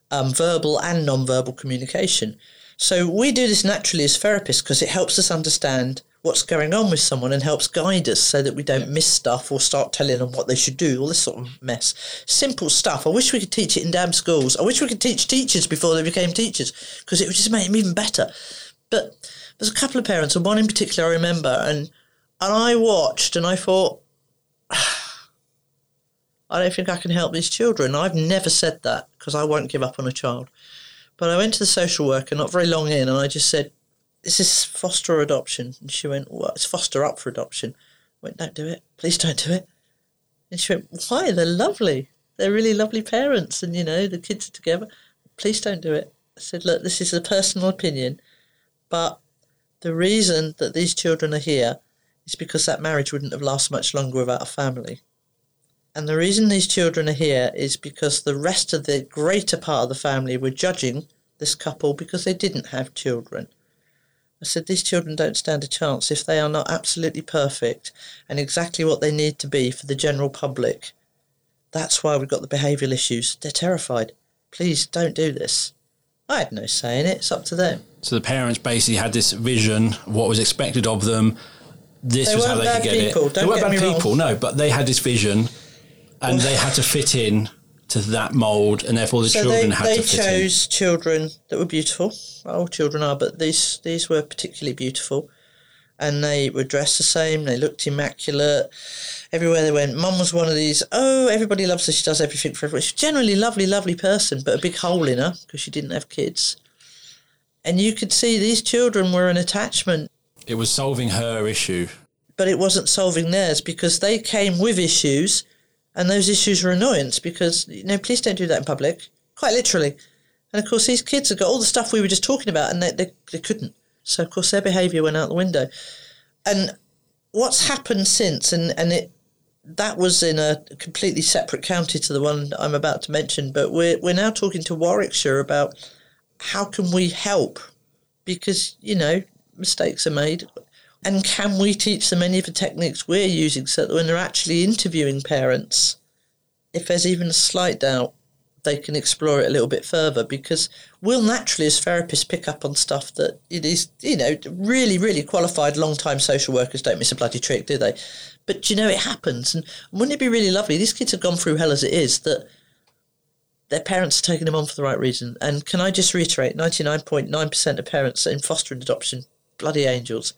um, verbal and non verbal communication. So we do this naturally as therapists because it helps us understand what's going on with someone and helps guide us so that we don't miss stuff or start telling them what they should do, all this sort of mess. Simple stuff. I wish we could teach it in damn schools. I wish we could teach teachers before they became teachers because it would just make them even better. But there's a couple of parents, and one in particular I remember, and and I watched and I thought, I don't think I can help these children. I've never said that because I won't give up on a child. But I went to the social worker not very long in and I just said, This Is this foster adoption? And she went, Well, it's foster up for adoption. I went, Don't do it. Please don't do it. And she went, Why? They're lovely. They're really lovely parents and, you know, the kids are together. Please don't do it. I said, Look, this is a personal opinion, but the reason that these children are here is because that marriage wouldn't have lasted much longer without a family. And the reason these children are here is because the rest of the greater part of the family were judging this couple because they didn't have children. I said, These children don't stand a chance if they are not absolutely perfect and exactly what they need to be for the general public. That's why we've got the behavioural issues. They're terrified. Please don't do this. I had no say in it. It's up to them. So the parents basically had this vision what was expected of them this They was how they could get people, it. don't they weren't bad me wrong. people, no, but they had this vision, and they had to fit in to that mold, and therefore the so children they, had they to fit in. chose children that were beautiful. All children are, but these these were particularly beautiful, and they were dressed the same. They looked immaculate. Everywhere they went, Mum was one of these. Oh, everybody loves her. She does everything for everyone. She's generally a lovely, lovely person, but a big hole in her because she didn't have kids. And you could see these children were an attachment It was solving her issue. but it wasn't solving theirs because they came with issues and those issues were annoyance because you know please don't do that in public quite literally and of course these kids have got all the stuff we were just talking about and they, they, they couldn't so of course their behaviour went out the window. And what's happened since and, and it that was in a completely separate county to the one I'm about to mention but we're, we're now talking to Warwickshire about how can we help? Because you know mistakes are made. And can we teach them any of the techniques we're using so that when they're actually interviewing parents, if there's even a slight doubt, they can explore it a little bit further because we'll naturally, as therapists, pick up on stuff that it is, you know, really, really qualified long time social workers don't miss a bloody trick, do they? But you know, it happens. And wouldn't it be really lovely? These kids have gone through hell as it is that their parents are taking them on for the right reason. And can I just reiterate 99.9% of parents in foster and adoption, bloody angels.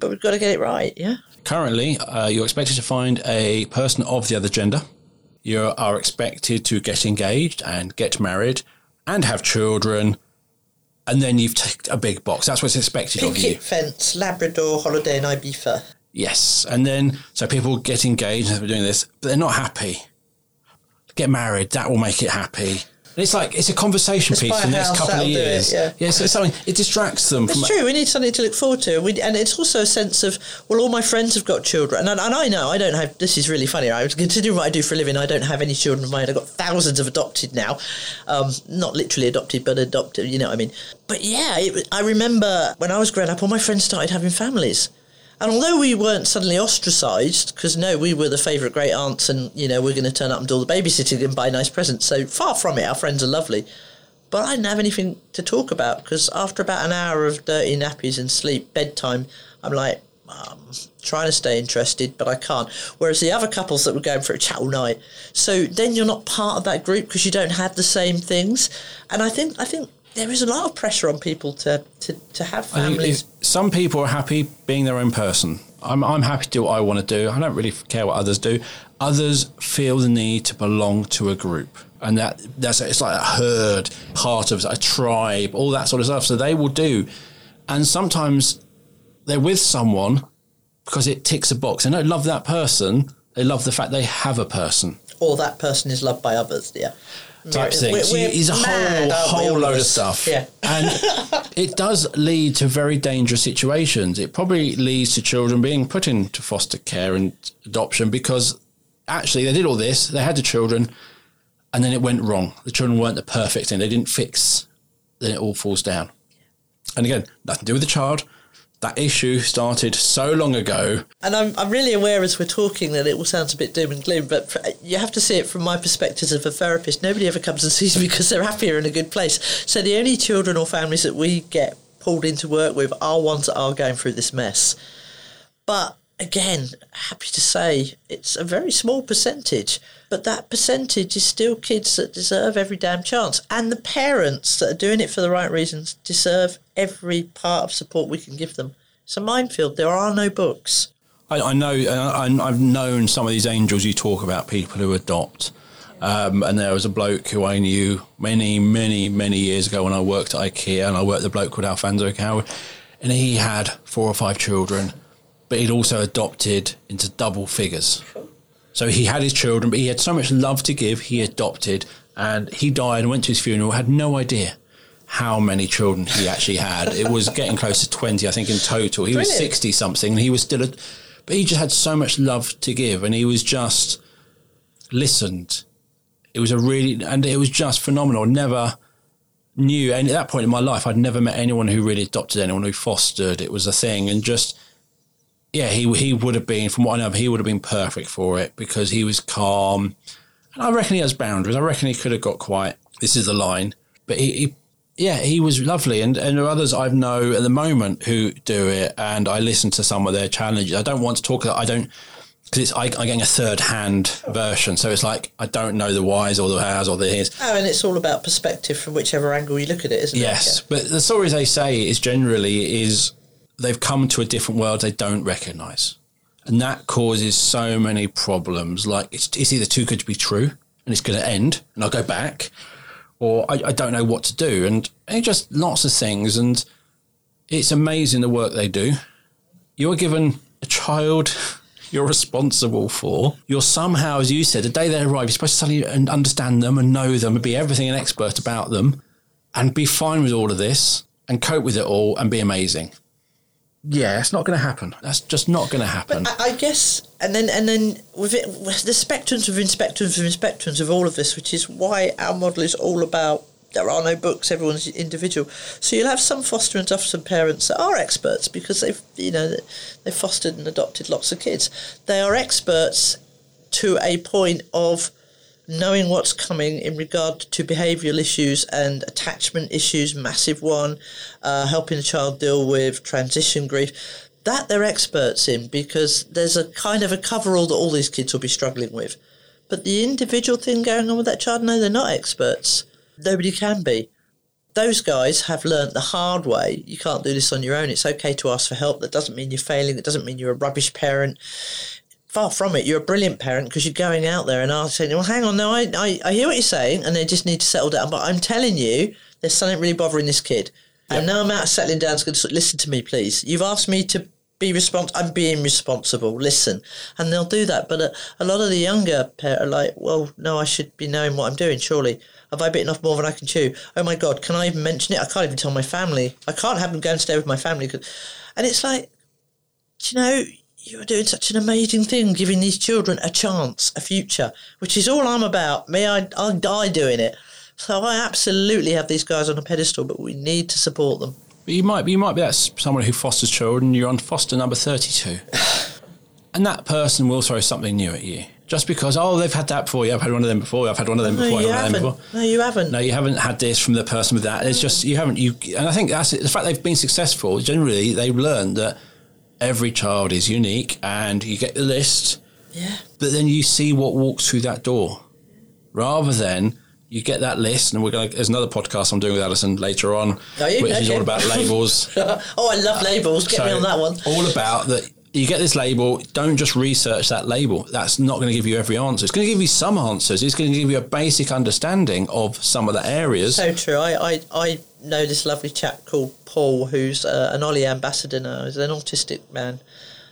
But we've got to get it right, yeah? Currently, uh, you're expected to find a person of the other gender. You are expected to get engaged and get married and have children, and then you've ticked a big box. That's what's expected of you. Fence, Labrador, holiday in Ibiza. Yes, and then so people get engaged and they're doing this, but they're not happy. Get married, that will make it happy. And it's like it's a conversation Let's piece for the next house, couple of that'll it, years. yeah. Yes, it's something it distracts them from It's true. We need something to look forward to. We, and it's also a sense of, well, all my friends have got children. And, and I know I don't have, this is really funny. I was considering what I do for a living. I don't have any children of mine. I've got thousands of adopted now. Um, not literally adopted, but adopted, you know what I mean? But yeah, it, I remember when I was growing up, all my friends started having families. And although we weren't suddenly ostracised, because no, we were the favourite great aunts and, you know, we're going to turn up and do all the babysitting and buy nice presents. So far from it, our friends are lovely. But I didn't have anything to talk about because after about an hour of dirty nappies and sleep, bedtime, I'm like, um, trying to stay interested, but I can't. Whereas the other couples that were going for a chat all night, so then you're not part of that group because you don't have the same things. And I think I think there is a lot of pressure on people to to, to have families. some people are happy being their own person. I'm, I'm happy to do what I want to do. I don't really care what others do. Others feel the need to belong to a group. And that that's it's like a herd, part of a tribe, all that sort of stuff. So they will do. And sometimes they're with someone because it ticks a box. They don't love that person. They love the fact they have a person or that person is loved by others. Yeah. Type thing. We're- we're it's a mad, whole we, whole load of stuff. Yeah. And it does lead to very dangerous situations. It probably leads to children being put into foster care and adoption because actually they did all this, they had the children, and then it went wrong. The children weren't the perfect thing. They didn't fix, then it all falls down. And again, nothing to do with the child. That issue started so long ago. And I'm, I'm really aware as we're talking that it all sounds a bit doom and gloom, but you have to see it from my perspective as a therapist. Nobody ever comes and sees me because they're happier in a good place. So the only children or families that we get pulled into work with are ones that are going through this mess. But again, happy to say it's a very small percentage, but that percentage is still kids that deserve every damn chance. And the parents that are doing it for the right reasons deserve every part of support we can give them. It's a minefield. There are no books. I, I know, I, I've known some of these angels you talk about, people who adopt. Um, and there was a bloke who I knew many, many, many years ago when I worked at IKEA, and I worked a bloke called Alfonso Coward, and he had four or five children, but he'd also adopted into double figures. So he had his children, but he had so much love to give, he adopted, and he died and went to his funeral, had no idea how many children he actually had. It was getting close to 20, I think, in total. He was 60 something, and he was still, a, but he just had so much love to give, and he was just listened. It was a really, and it was just phenomenal. Never knew, and at that point in my life, I'd never met anyone who really adopted anyone who fostered. It was a thing, and just yeah, he he would have been, from what I know, he would have been perfect for it because he was calm, and I reckon he has boundaries. I reckon he could have got quite. This is the line, but he he, yeah, he was lovely, and and there are others I know at the moment who do it, and I listen to some of their challenges. I don't want to talk. I don't because it's I, I'm getting a third hand version, so it's like I don't know the whys or the hows or the his. Oh, and it's all about perspective from whichever angle you look at it, isn't Yes, it? Yes, but the stories they say is generally is they've come to a different world they don't recognise, and that causes so many problems. Like it's it's either too good to be true, and it's going to end, and I'll go back, or I, I don't know what to do, and it just lots of things, and it's amazing the work they do. You're given a child. You're responsible for. You're somehow, as you said, the day they arrive, you're supposed to suddenly understand them and know them and be everything an expert about them and be fine with all of this and cope with it all and be amazing. Yeah, it's not going to happen. That's just not going to happen. I, I guess, and then and then with it, with the spectrums of spectrums within spectrums of all of this, which is why our model is all about. There are no books. Everyone's individual. So you'll have some foster and adoption parents that are experts because they've you know they've fostered and adopted lots of kids. They are experts to a point of knowing what's coming in regard to behavioural issues and attachment issues, massive one, uh, helping the child deal with transition grief. That they're experts in because there's a kind of a coverall that all these kids will be struggling with. But the individual thing going on with that child, no, they're not experts. Nobody can be. Those guys have learnt the hard way. You can't do this on your own. It's okay to ask for help. That doesn't mean you're failing. It doesn't mean you're a rubbish parent far from it. You're a brilliant parent because you're going out there and asking, well, hang on, no, I, I, I hear what you're saying, and they just need to settle down. But I'm telling you, there's something really bothering this kid. And now I'm out of settling down. So listen to me, please. You've asked me to be responsible. I'm being responsible. Listen. And they'll do that. But a, a lot of the younger parents are like, well, no, I should be knowing what I'm doing, surely. Have I bitten off more than I can chew? Oh my God, can I even mention it? I can't even tell my family. I can't have them go and stay with my family. 'cause- And it's like, do you know, you're doing such an amazing thing, giving these children a chance, a future, which is all I'm about. May I, I'll die doing it. So I absolutely have these guys on a pedestal, but we need to support them. But you might be, you might be that someone who fosters children. You're on foster number thirty-two, and that person will throw something new at you just because oh they've had that before. Yeah, I've had one of them before. I've had one of them No, before. you I've had one of them before. No, you haven't. No, you haven't had this from the person with that. It's just you haven't. You and I think that's it. the fact they've been successful. Generally, they've learned that every child is unique, and you get the list, Yeah. but then you see what walks through that door, rather than you get that list. And we're going. to There's another podcast I'm doing with Alison later on, Are you? which is all about labels. oh, I love labels. Get me on that one. All about that. You get this label. Don't just research that label. That's not going to give you every answer. It's going to give you some answers. It's going to give you a basic understanding of some of the areas. So true. I, I, I know this lovely chap called Paul, who's uh, an Ollie ambassador now. He's an autistic man,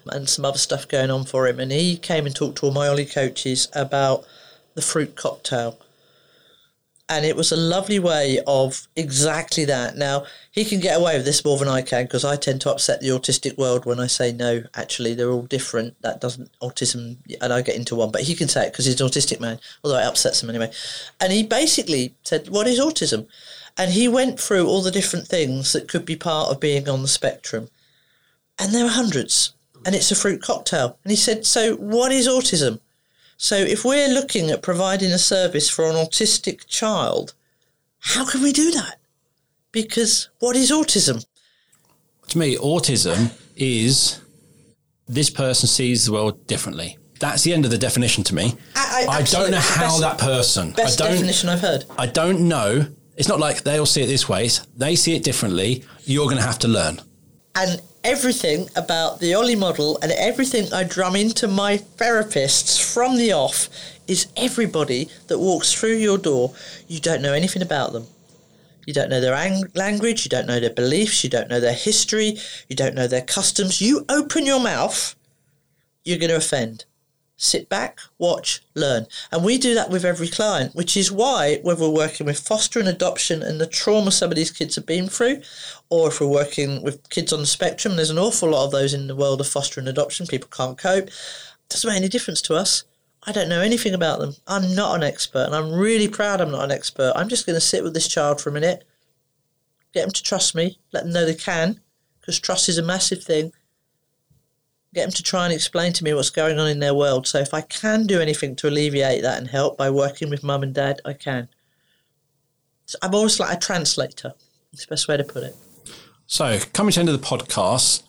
and some other stuff going on for him. And he came and talked to all my Ollie coaches about the fruit cocktail. And it was a lovely way of exactly that. Now, he can get away with this more than I can because I tend to upset the autistic world when I say no, actually, they're all different. That doesn't, autism, and I get into one, but he can say it because he's an autistic man, although it upsets him anyway. And he basically said, What is autism? And he went through all the different things that could be part of being on the spectrum. And there are hundreds. And it's a fruit cocktail. And he said, So, what is autism? So, if we're looking at providing a service for an autistic child, how can we do that? Because what is autism? to me, autism is this person sees the world differently. That's the end of the definition to me. I, I don't know how Best- that person. Best I don't. definition I've heard. I don't know. It's not like they'll see it this way. It's- They see it differently. You're going to have to learn. and everything about the Ollie model and everything I drum into my therapists from the off is everybody that walks through your door, you don't know anything about them. You don't know their ang- language, you don't know their beliefs, you don't know their history, you don't know their customs. You open your mouth, you're going to offend. Sit back, watch, learn. And we do that with every client, which is why, whether we're working with foster and adoption and the trauma some of these kids have been through, or if we're working with kids on the spectrum, there's an awful lot of those in the world of foster and adoption. People can't cope. doesn't make any difference to us. I don't know anything about them. I'm not an expert, and I'm really proud I'm not an expert. I'm just going to sit with this child for a minute, get them to trust me, let them know they can, because trust is a massive thing. Get them to try and explain to me what's going on in their world. So if I can do anything to alleviate that and help by working with mum and dad, I can. So I'm almost like a translator. It's the best way to put it. So, coming to the end of the podcast,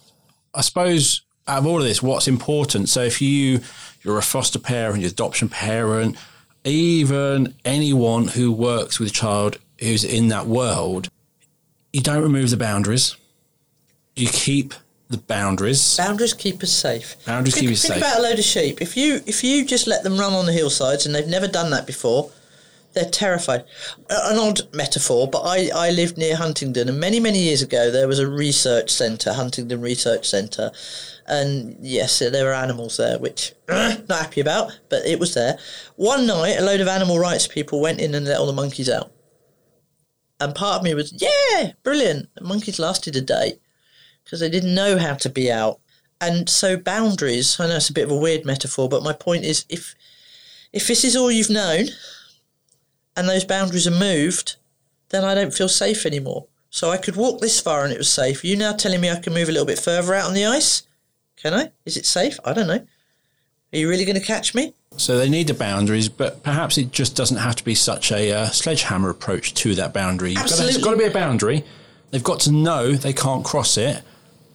I suppose out of all of this, what's important? So, if you you're a foster parent, you're adoption parent, even anyone who works with a child who's in that world, you don't remove the boundaries. You keep the boundaries. Boundaries keep us safe. Boundaries think, keep us think safe. about a load of sheep. If you if you just let them run on the hillsides and they've never done that before, they're terrified. An odd metaphor, but I, I lived near Huntingdon, and many many years ago there was a research centre, Huntingdon Research Centre, and yes, there were animals there, which not happy about, but it was there. One night, a load of animal rights people went in and let all the monkeys out, and part of me was yeah, brilliant. The monkeys lasted a day because they didn't know how to be out. And so boundaries, I know it's a bit of a weird metaphor, but my point is if if this is all you've known and those boundaries are moved, then I don't feel safe anymore. So I could walk this far and it was safe. You now telling me I can move a little bit further out on the ice? Can I? Is it safe? I don't know. Are you really going to catch me? So they need the boundaries, but perhaps it just doesn't have to be such a uh, sledgehammer approach to that boundary. You've got to, Absolutely. it's got to be a boundary. They've got to know they can't cross it,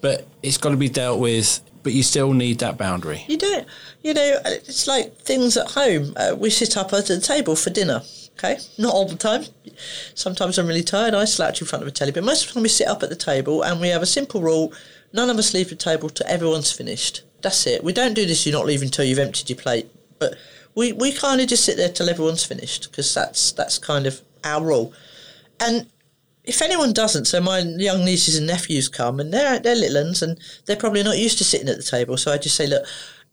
but it's got to be dealt with. But you still need that boundary. You don't, you know, it's like things at home. Uh, we sit up at the table for dinner, okay? Not all the time. Sometimes I'm really tired, I slouch in front of a telly, but most of the time we sit up at the table and we have a simple rule none of us leave the table till everyone's finished. That's it. We don't do this, you're not leaving till you've emptied your plate, but we, we kind of just sit there till everyone's finished because that's, that's kind of our rule. And if anyone doesn't, so my young nieces and nephews come and they're they're little uns and they're probably not used to sitting at the table. So I just say, look,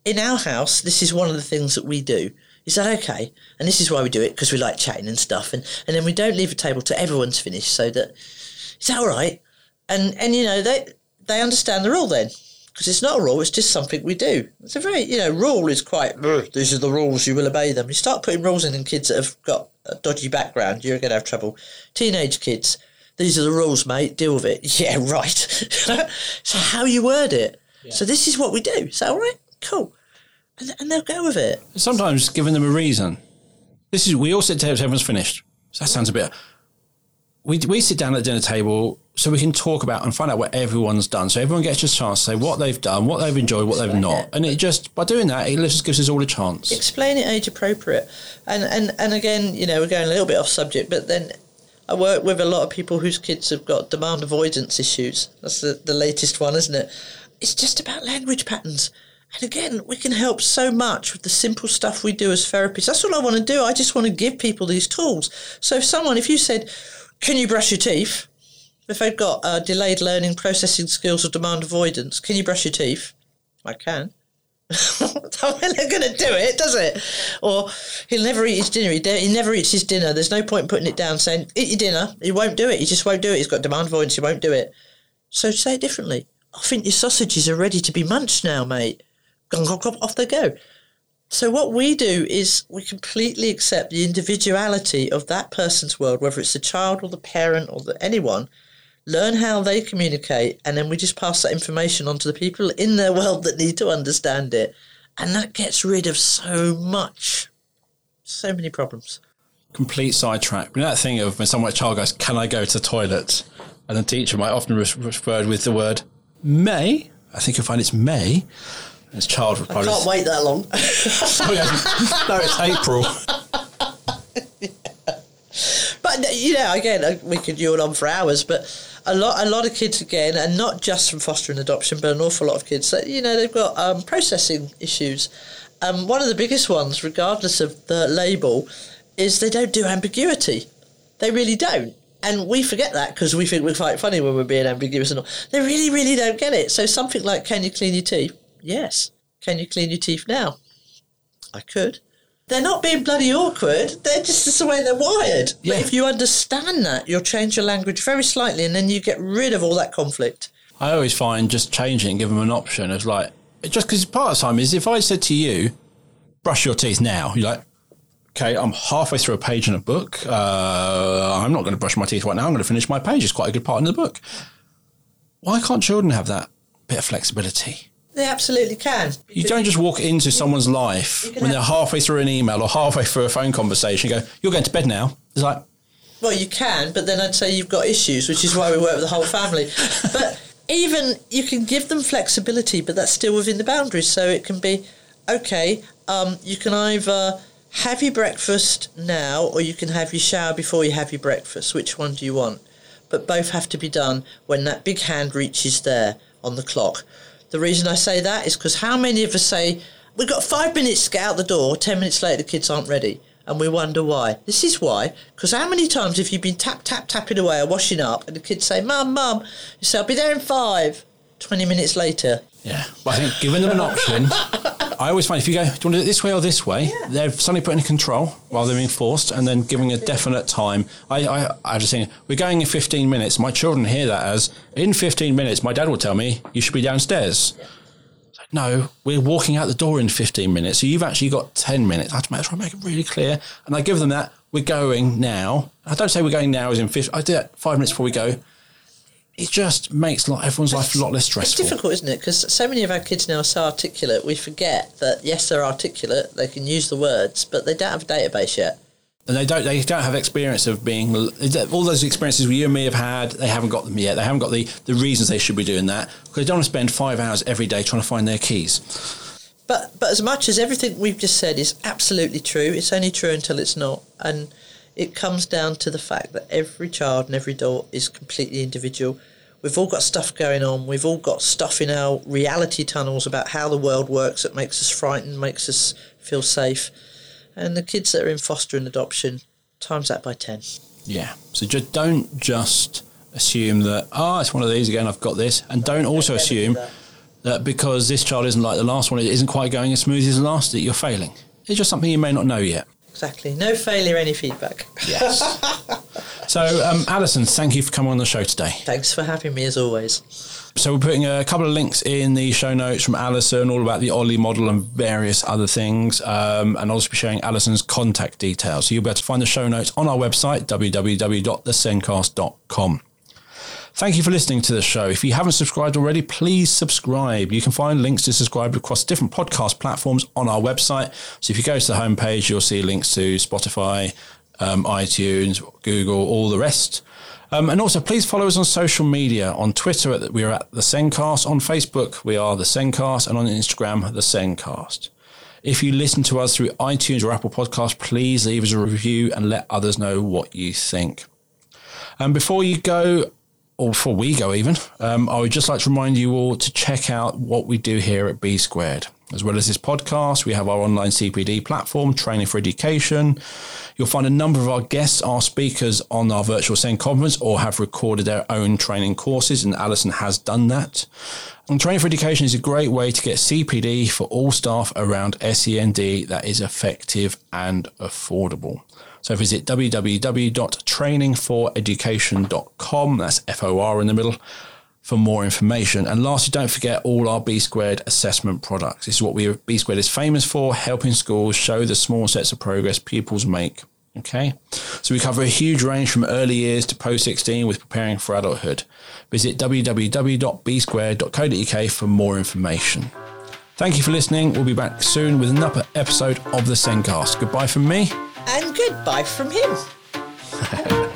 in our house, this is one of the things that we do. Is that okay? And this is why we do it because we like chatting and stuff. And and then we don't leave the table till everyone's finished. So that is that all right? And and you know they they understand the rule then because it's not a rule. It's just something we do. It's a very you know rule is quite. These are the rules. You will obey them. You start putting rules in in kids that have got a dodgy background, you're going to have trouble. Teenage kids these are the rules, mate. Deal with it. Yeah, right. so how you word it. So this is what we do. Is that all right? Cool. And, and they'll go with it. Sometimes giving them a reason. This is we all sit down everyone's finished. So that sounds a bit. We we sit down at the dinner table so we can talk about and find out what everyone's done. So everyone gets a chance to say what they've done, what they've enjoyed, what they've not, and it just by doing that, it just gives us all a chance. Explain it age appropriate. And, and, and again, you know, we're going a little bit off subject, but then I work with a lot of people whose kids have got demand avoidance issues. That's the, the latest one, isn't it? It's just about language patterns. And again, we can help so much with the simple stuff we do as therapists. That's all I want to do. I just want to give people these tools. So if someone, if you said, can you brush your teeth? If they've got uh, delayed learning, processing skills, or demand avoidance, can you brush your teeth? I can. They're going to do it, does it? Or he'll never eat his dinner. He, de- he never eats his dinner. There's no point in putting it down saying, eat your dinner. He won't do it. He just won't do it. He's got demand avoidance. He won't do it. So say it differently. I think your sausages are ready to be munched now, mate. Off they go. So what we do is we completely accept the individuality of that person's world, whether it's the child or the parent or the, anyone, learn how they communicate, and then we just pass that information on to the people in their world that need to understand it. And that gets rid of so much, so many problems. Complete sidetrack. You know that thing of when someone a child goes, "Can I go to the toilet?" and the teacher might often re- refer with the word "may." I think you'll find it's May. This child would probably Can't wait that long. no, it's April. But you know, again, uh, we could yawn on for hours. But a lot, a lot of kids again, and not just from foster and adoption, but an awful lot of kids that you know they've got um, processing issues. Um, one of the biggest ones, regardless of the label, is they don't do ambiguity. They really don't. And we forget that because we think we're quite funny when we're being ambiguous and all. They really, really don't get it. So something like, can you clean your teeth? Yes. Can you clean your teeth now? I could. They're not being bloody awkward. They're just the way they're wired. Yeah. But if you understand that, you'll change your language very slightly and then you get rid of all that conflict. I always find just changing, give them an option of like, just because part of the time is if I said to you, brush your teeth now, you're like, okay, I'm halfway through a page in a book. Uh, I'm not going to brush my teeth right now. I'm going to finish my page. It's quite a good part in the book. Why can't children have that bit of flexibility? They absolutely can. You don't just walk into someone's life when they're halfway through an email or halfway through a phone conversation. You go, "You're going to bed now." It's like, Well, you can, but then I'd say you've got issues, which is why we work with the whole family. but even you can give them flexibility, but that's still within the boundaries. So it can be, okay, um, you can either have your breakfast now or you can have your shower before you have your breakfast. Which one do you want? But both have to be done when that big hand reaches there on the clock. The reason I say that is because how many of us say, we've got five minutes to get out the door, ten minutes later the kids aren't ready? And we wonder why. This is why, because how many times have you been tap, tap, tapping away or washing up and the kids say, Mum, Mum, you say, I'll be there in five. 20 minutes later. Yeah, but I think giving them an option, I always find if you go, do you want to do it this way or this way, yeah. they're suddenly put in control rather than being forced, and then giving a definite time. I, I, I just think we're going in 15 minutes. My children hear that as in 15 minutes. My dad will tell me you should be downstairs. Yeah. no, we're walking out the door in 15 minutes, so you've actually got 10 minutes. I have to make, try and make it really clear, and I give them that. We're going now. I don't say we're going now as in 15. I do it five minutes before we go it just makes everyone's life a lot less stressful. It's difficult, isn't it? Because so many of our kids now are so articulate, we forget that yes, they're articulate, they can use the words, but they don't have a database yet. And they don't. They don't have experience of being all those experiences you and me have had. They haven't got them yet. They haven't got the, the reasons they should be doing that because they don't want to spend five hours every day trying to find their keys. But but as much as everything we've just said is absolutely true, it's only true until it's not. And it comes down to the fact that every child and every adult is completely individual. We've all got stuff going on. We've all got stuff in our reality tunnels about how the world works that makes us frightened, makes us feel safe. And the kids that are in foster and adoption, times that by 10. Yeah. So just don't just assume that, oh, it's one of these again, I've got this. And don't also assume that. that because this child isn't like the last one, it isn't quite going as smooth as the last, that you're failing. It's just something you may not know yet. Exactly. No failure, any feedback. Yes. so, um, Alison, thank you for coming on the show today. Thanks for having me, as always. So, we're putting a couple of links in the show notes from Alison, all about the Ollie model and various other things, um, and also be sharing Alison's contact details. So, you'll be able to find the show notes on our website, www.thesendcast.com. Thank you for listening to the show. If you haven't subscribed already, please subscribe. You can find links to subscribe across different podcast platforms on our website. So if you go to the homepage, you'll see links to Spotify, um, iTunes, Google, all the rest. Um, and also, please follow us on social media. On Twitter, we are at the SENDcast. On Facebook, we are the SENDcast, and on Instagram, the SENDcast. If you listen to us through iTunes or Apple Podcast, please leave us a review and let others know what you think. And before you go, or before we go even, um, I would just like to remind you all to check out what we do here at B Squared. As well as this podcast, we have our online CPD platform, Training for Education. You'll find a number of our guests our speakers on our virtual SEND conference or have recorded their own training courses, and Alison has done that. And Training for Education is a great way to get CPD for all staff around SEND that is effective and affordable. So visit www.trainingforeducation.com, that's F O R in the middle, for more information. And lastly, don't forget all our B Squared assessment products. This is what we B Squared is famous for, helping schools show the small sets of progress pupils make. Okay, so we cover a huge range from early years to post 16 with preparing for adulthood. Visit www.bsquared.co.uk for more information. Thank you for listening. We'll be back soon with another episode of the SENDcast. Goodbye from me and goodbye from him.